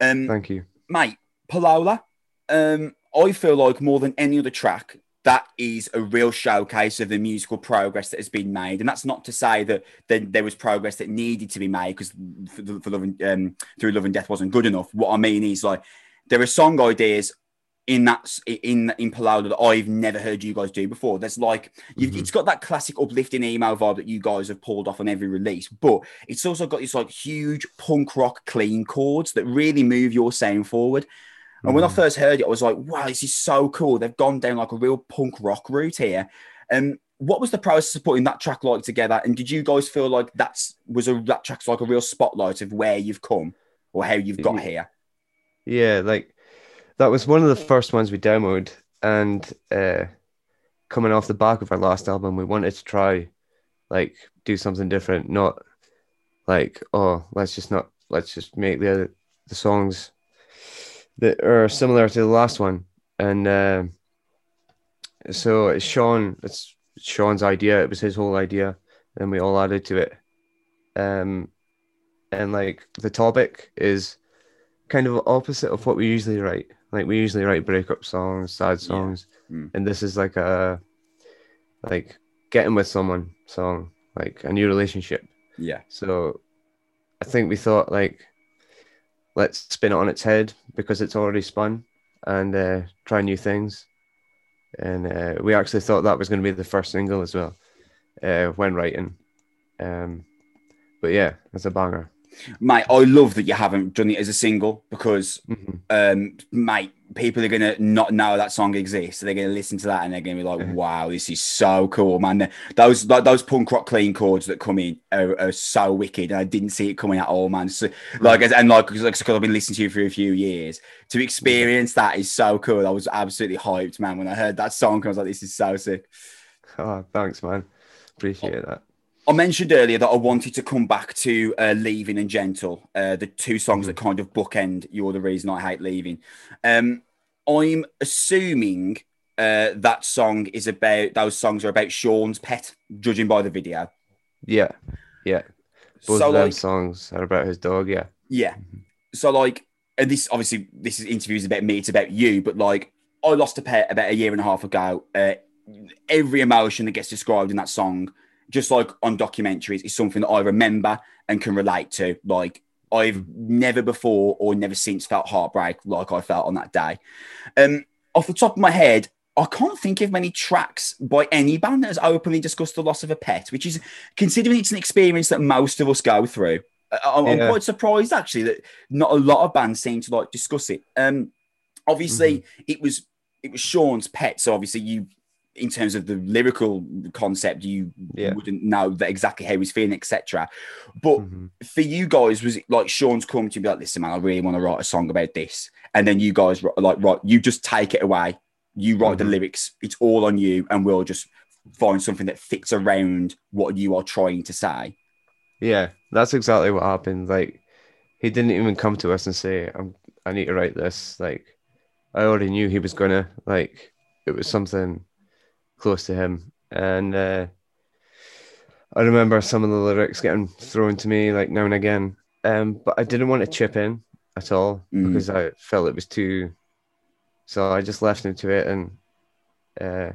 Um, Thank you. mate, Palola, um, I feel like more than any other track, that is a real showcase of the musical progress that has been made. And that's not to say that there, there was progress that needed to be made because for, for love and, um, through love and death wasn't good enough. What I mean is like there are song ideas in that in in Palau that I've never heard you guys do before. There's like you've, Mhm. it's got that classic uplifting emo vibe that you guys have pulled off on every release, but it's also got these like huge punk rock clean chords that really move your sound forward. And when I Mhm. first heard it, I was like, wow, this is so cool. They've gone down like a real punk rock route here. Um, what was the process of putting that track like together? And did you guys feel like that's was a that track's like a real spotlight of where you've come or how you've got Yeah. here? Yeah, like that was one of the first ones we demoed, and uh, coming off the back of our last album, we wanted to try like do something different, not like oh let's just not let's just make the the songs that are similar to the last one, and uh, so it's Sean, it's Sean's idea. It was his whole idea, and we all added to it. Um, and like the topic is kind of opposite of what we usually write. Like we usually write breakup songs, sad Yeah. songs, Mm. and this is like a like getting with someone song, like a new relationship. Yeah. So I think we thought like let's spin it on its head because it's already spun and uh, try new things. And uh, we actually thought that was going to be the first single as well uh, when writing. Um, but yeah, it's a banger. Mate, I love that you haven't done it as a single because Mhm. um mate, people are gonna not know that song exists. So they're gonna listen to that and they're gonna be like, wow, this is so cool, man. Those like those punk rock clean chords that come in are, are so wicked. And I didn't see it coming at all, man. So like and like because like, I've been listening to you for a few years. To experience that is so cool. I was absolutely hyped, man, when I heard that song. I was like, this is so sick. Oh, thanks, man. Appreciate that. I mentioned earlier that I wanted to come back to uh, Leaving and Gentle, uh, the two songs that kind of bookend You're the Reason I Hate Leaving. Um, I'm assuming uh, that song is about, those songs are about Sean's pet, judging by the video. Yeah, yeah. Both so, of them like, songs are about his dog. Yeah. yeah. So, like, and this obviously, this is interviews about me, it's about you, but like, I lost a pet about a year and a half ago. Uh, every emotion that gets described in that song, just like on documentaries, is something that I remember and can relate to. Like I've never before or never since felt heartbreak like I felt on that day. Um, off the top of my head, I can't think of many tracks by any band that has openly discussed the loss of a pet, which is considering it's an experience that most of us go through. I'm, I'm quite surprised actually that not a lot of bands seem to like discuss it. Um, obviously it was it was Sean's pet, so obviously you, in terms of the lyrical concept, you Yeah. wouldn't know that exactly how he's feeling, etc. But Mhm. for you guys, was it like Sean's come to you be like, listen, man, I really want to write a song about this, and then you guys like, right, you just take it away, you write the Mhm. lyrics, it's all on you, and we'll just find something that fits around what you are trying to say. Yeah, that's exactly what happened. Like, he didn't even come to us and say, "I'm, I need to write this." Like, I already knew he was gonna. Like, it was something close to him, and uh, I remember some of the lyrics getting thrown to me like now and again. Um, but I didn't want to chip in at all Mm. because I felt it was too. So I just left him to it, and uh,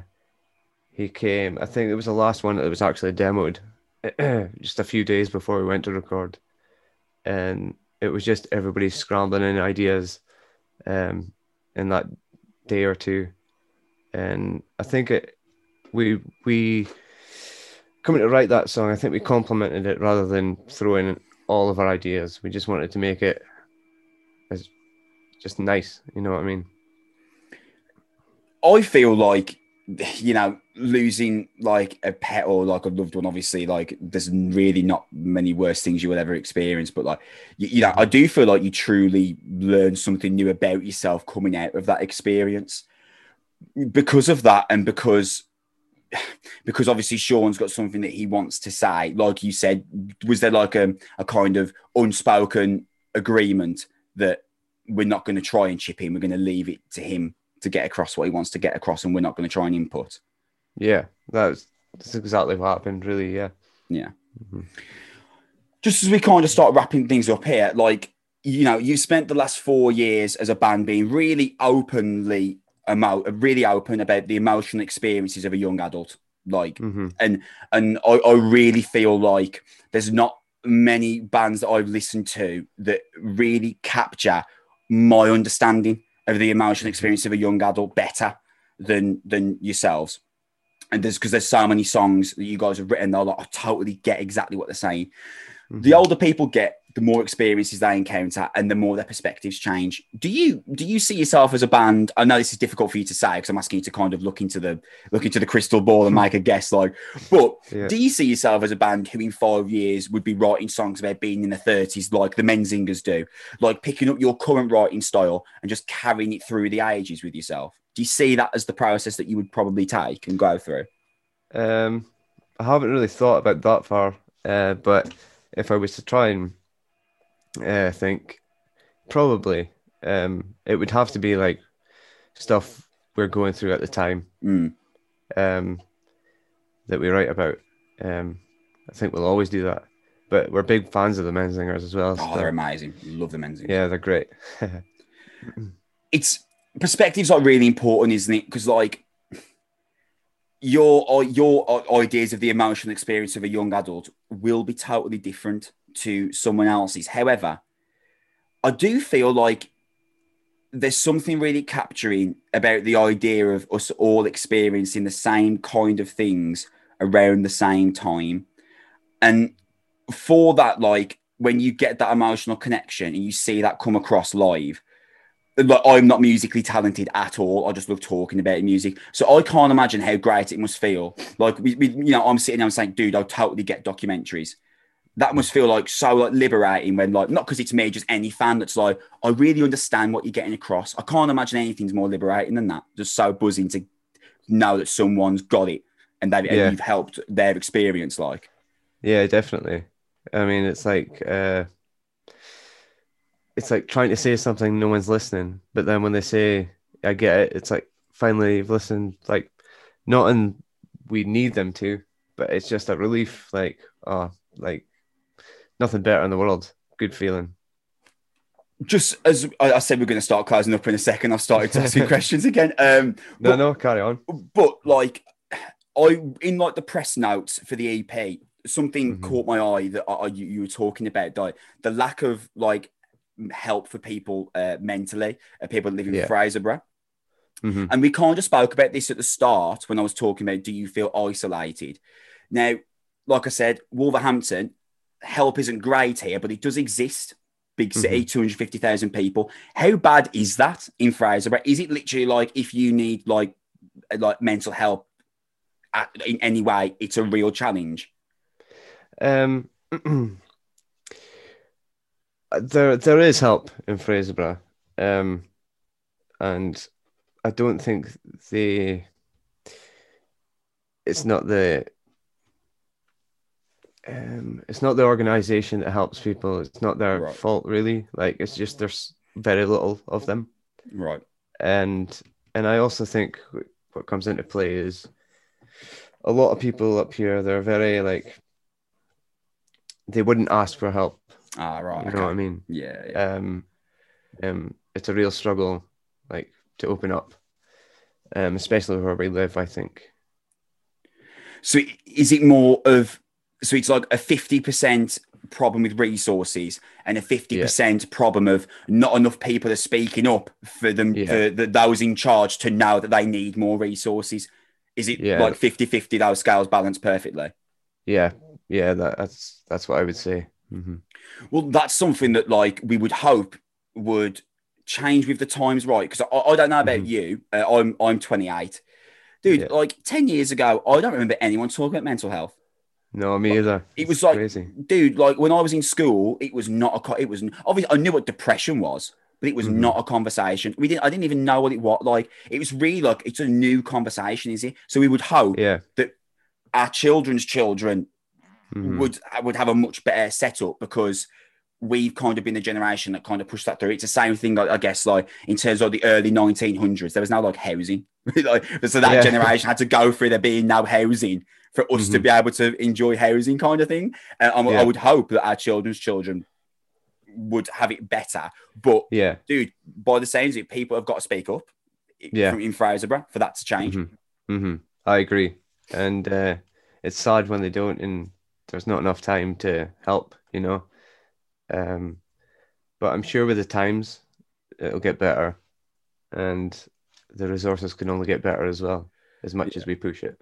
he came. I think it was the last one that was actually demoed, just a few days before we went to record, and it was just everybody scrambling in ideas, um, in that day or two, and I think it, we we coming to write that song. I think we complimented it rather than throwing in all of our ideas. We just wanted to make it as just nice. You know what I mean? I feel like you know, losing like a pet or like a loved one, obviously, like there's really not many worse things you will ever experience. But like, you, you know, I do feel like you truly learn something new about yourself coming out of that experience because of that, and because because obviously Sean's got something that he wants to say. Like you said, was there like a, a kind of unspoken agreement that we're not going to try and chip in, we're going to leave it to him to get across what he wants to get across, and we're not going to try and input. Yeah, that's that's exactly what happened. Really, yeah, yeah. Mm-hmm. Just as we kind of start wrapping things up here, like you know, you spent the last four years as a band being really openly emo- really open about the emotional experiences of a young adult. Like, mm-hmm. and and I, I really feel like there's not many bands that I've listened to that really capture my understanding of the emotional experience of a young adult better than than yourselves. And there's because there's so many songs that you guys have written, they're like, I totally get exactly what they're saying. Mm-hmm. The older people get, the more experiences they encounter and the more their perspectives change. Do you do you see yourself as a band? I know this is difficult for you to say because I'm asking you to kind of look into the look into the crystal ball and make a guess. Like, but yeah. do you see yourself as a band who in five years would be writing songs about being in the 30s like the Menzingers do, like picking up your current writing style and just carrying it through the ages with yourself? Do you see that as the process that you would probably take and go through? Um, I haven't really thought about that far, uh, but if I was to try and uh, think, probably um, it would have to be like stuff we're going through at the time mm. um, that we write about. Um, I think we'll always do that. But we're big fans of the Menzingers as well. Oh, so. they're amazing. Love the Menzingers. Yeah, they're great. it's perspectives are really important, isn't it? Because like your your ideas of the emotional experience of a young adult will be totally different to someone else's. However, I do feel like there's something really capturing about the idea of us all experiencing the same kind of things around the same time. And for that, like when you get that emotional connection and you see that come across live, like I'm not musically talented at all. I just love talking about music. So I can't imagine how great it must feel. Like we, we you know, I'm sitting there and saying, dude, I totally get documentaries. That must feel like so like liberating when like not because it's me, just any fan that's like, I really understand what you're getting across. I can't imagine anything's more liberating than that. Just so buzzing to know that someone's got it and that yeah. you've helped their experience. Like, yeah, definitely. I mean, it's like. uh it's like trying to say something no one's listening but then when they say i get it it's like finally you've listened like not and we need them to but it's just a relief like oh like nothing better in the world good feeling just as I said, we're going to start closing up in a second. I've started to ask you questions again. Um, no, no, carry on. But like, I in like the press notes for the EP, something mm-hmm. caught my eye that I, you, you, were talking about, like the lack of like help for people uh, mentally, uh, people living yeah. in Fraserburgh. Mm-hmm. And we kind of spoke about this at the start when I was talking about do you feel isolated? Now, like I said, Wolverhampton, help isn't great here, but it does exist. Big city, mm-hmm. 250,000 people. How bad is that in Fraserburgh? Is it literally like if you need like like mental help at, in any way, it's a real challenge? Um, there there is help in Fraserburgh, um, and I don't think the it's not the um, it's not the organization that helps people. It's not their right. fault really. Like it's just there's very little of them. Right. And and I also think what comes into play is a lot of people up here. They're very like they wouldn't ask for help Ah, right. You okay. know what I mean? Yeah, yeah. Um, um, it's a real struggle, like to open up, um, especially where we live. I think. So is it more of so it's like a fifty percent problem with resources and a 50% yeah. problem of not enough people are speaking up for them yeah. for the, those in charge to know that they need more resources is it yeah. like 50 50 those scales balance perfectly yeah yeah that, that's that's what i would say mm-hmm. Well, that's something that like we would hope would change with the times, right? Because I, I, don't know about mm-hmm. you. Uh, I'm I'm 28. dude. Like ten years ago, I don't remember anyone talking about mental health. No, me either. It was like- crazy. dude like when i was in school it was not a it was obviously i knew what depression was but it was Mhm. not a conversation we didn't i didn't even know what it was like it was really like it's a new conversation is it so we would hope Yeah. our children's children mhm. would would have a much better setup because we've kind of been the generation that kind of pushed that through. It's the same thing, like, I guess, like in terms of the early 1900s, there was no like housing. like, so that Yeah. generation had to go through there being no housing for us to Mhm. be able to enjoy housing, kind of thing. And I, I Yeah. would hope that our children's children would have it better. But Yeah. dude, by the same it, people have got to speak up. Yeah. from- in Fraserburgh for that to change. Mhm. hmm I agree, and uh, it's sad when they don't, and there's not enough time to help. You know, um, but I'm sure with the times it'll get better, and the resources can only get better as well, as much as we push it.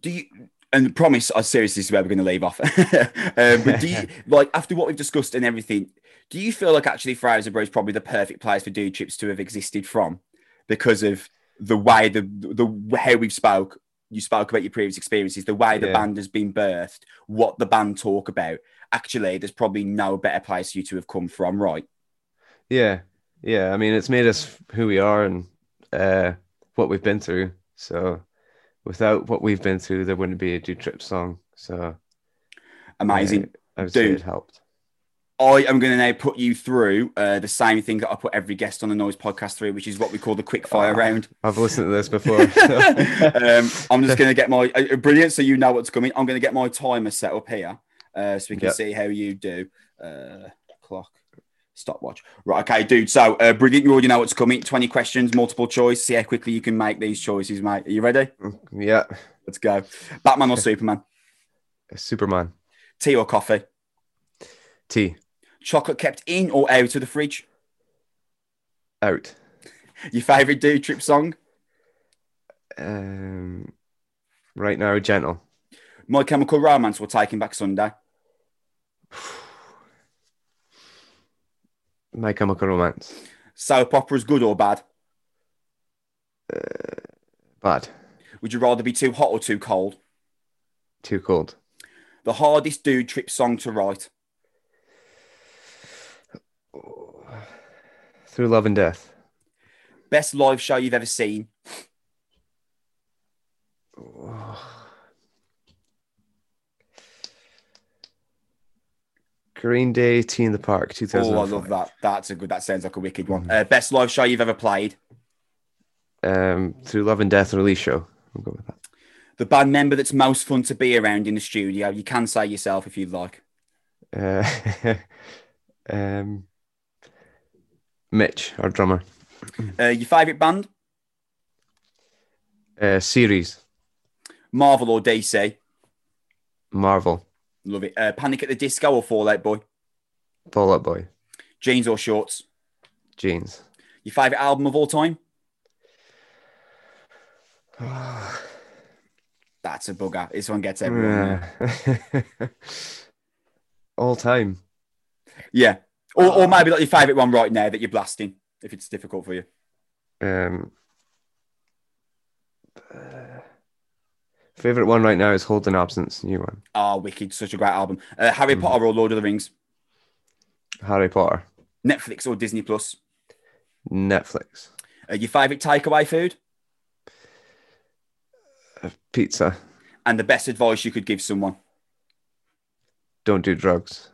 Do you and promise I seriously this is where we're going to leave off. um, but do you like after what we've discussed and everything? Do you feel like actually Fraserburgh is probably the perfect place for dude trips to have existed from because of the way the the how we've spoke? You spoke about your previous experiences, the way the Yeah. band has been birthed, what the band talk about. Actually, there's probably no better place for you to have come from, right? Yeah, yeah. I mean, it's made us who we are and uh, what we've been through. So, without what we've been through, there wouldn't be a Dude Trip song. So, Amazing. I say Dude. it helped. I am going to now put you through uh, the same thing that I put every guest on the Noise podcast through, which is what we call the quick fire Oh. round. I've listened to this before. um, I'm just going to get my uh, brilliant, so you know what's coming. I'm going to get my timer set up here, uh, so we can Yeah. see how you do. Uh, clock, stopwatch. Right, okay, dude. So uh, brilliant. You already know what's coming. 20 questions, multiple choice. See how quickly you can make these choices, mate. Are you ready? yeah, Let's go. Batman or Superman? Superman. Tea or coffee? Tea. Chocolate kept in or out of the fridge? out. Your favorite dude trip song? Um, right now, gentle. My Chemical Romance or Taking Back Sunday? My Chemical Romance. Soap operas, good or bad? Uh, bad. Would you rather be too hot or too cold? Too cold. The hardest dude trip song to write? Through love and death. Best live show you've ever seen? Green Day, T in the Park, Oh, I love that. That's a good. That sounds like a wicked one. Uh, best live show you've ever played? Um, Through Love and Death release show. I'll go with that. The band member that's most fun to be around in the studio? You can say yourself if you'd like. Uh, um, Mitch, our drummer. Uh, your favorite band? Uh, series, Marvel or DC? Marvel, Love it. Uh, Panic at the Disco or Fall Out Boy? Fall Out Boy, Jeans or shorts? Jeans. Your favorite album of all time? That's a bugger. This one gets everyone. Yeah. All time. Yeah. Or, or maybe like your favorite one right now that you're blasting, if it's difficult for you. Um, favorite one right now is Holding Absence, new one. Ah, Wicked, such a great album. Uh, Harry Mhm. Potter or Lord of the Rings? Harry Potter, Netflix or Disney Plus? Netflix, Uh, your favorite takeaway food? pizza. And the best advice you could give someone? Don't do drugs.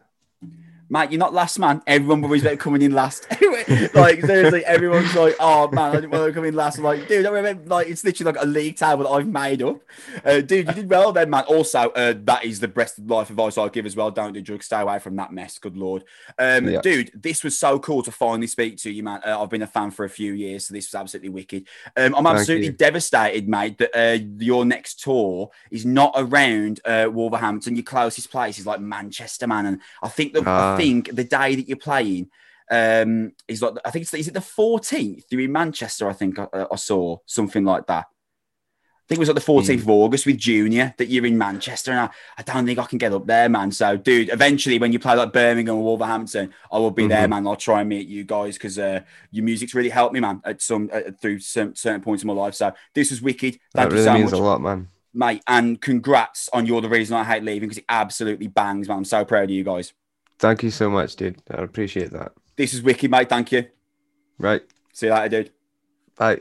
Mate, you're not last man. Everyone worries about coming in last. like seriously, everyone's like, "Oh man, I didn't want to come in last." I'm like, dude, I remember like it's literally like a league table that I've made up. Uh, dude, you did well then, man. Also, uh, that is the best life advice I give as well. Don't do drugs. Stay away from that mess. Good lord, um, Yeah. dude. This was so cool to finally speak to you, man. Uh, I've been a fan for a few years, so this was absolutely wicked. Um, I'm absolutely devastated, mate, that uh, your next tour is not around uh, Wolverhampton. Your closest place is like Manchester, man. And I think that Ah. Think the day that you're playing um, is like I think it's is it the 14th? You're in Manchester, I think I, I saw something like that. I think it was like the 14th of August with Junior that you're in Manchester, and I, I don't think I can get up there, man. So, dude, eventually when you play like Birmingham or Wolverhampton, I will be there, Mhm. man. I'll try and meet you guys because uh, your music's really helped me, man, at some uh, through certain, certain points in my life. So, this was wicked. Thank that you really so means much, a lot, man. mate, and congrats on you're the reason I hate leaving because it absolutely bangs, man. I'm so proud of you guys. Thank you so much, dude. I appreciate that. This is Wiki, mate. Thank you. Right. See you later, dude. Bye.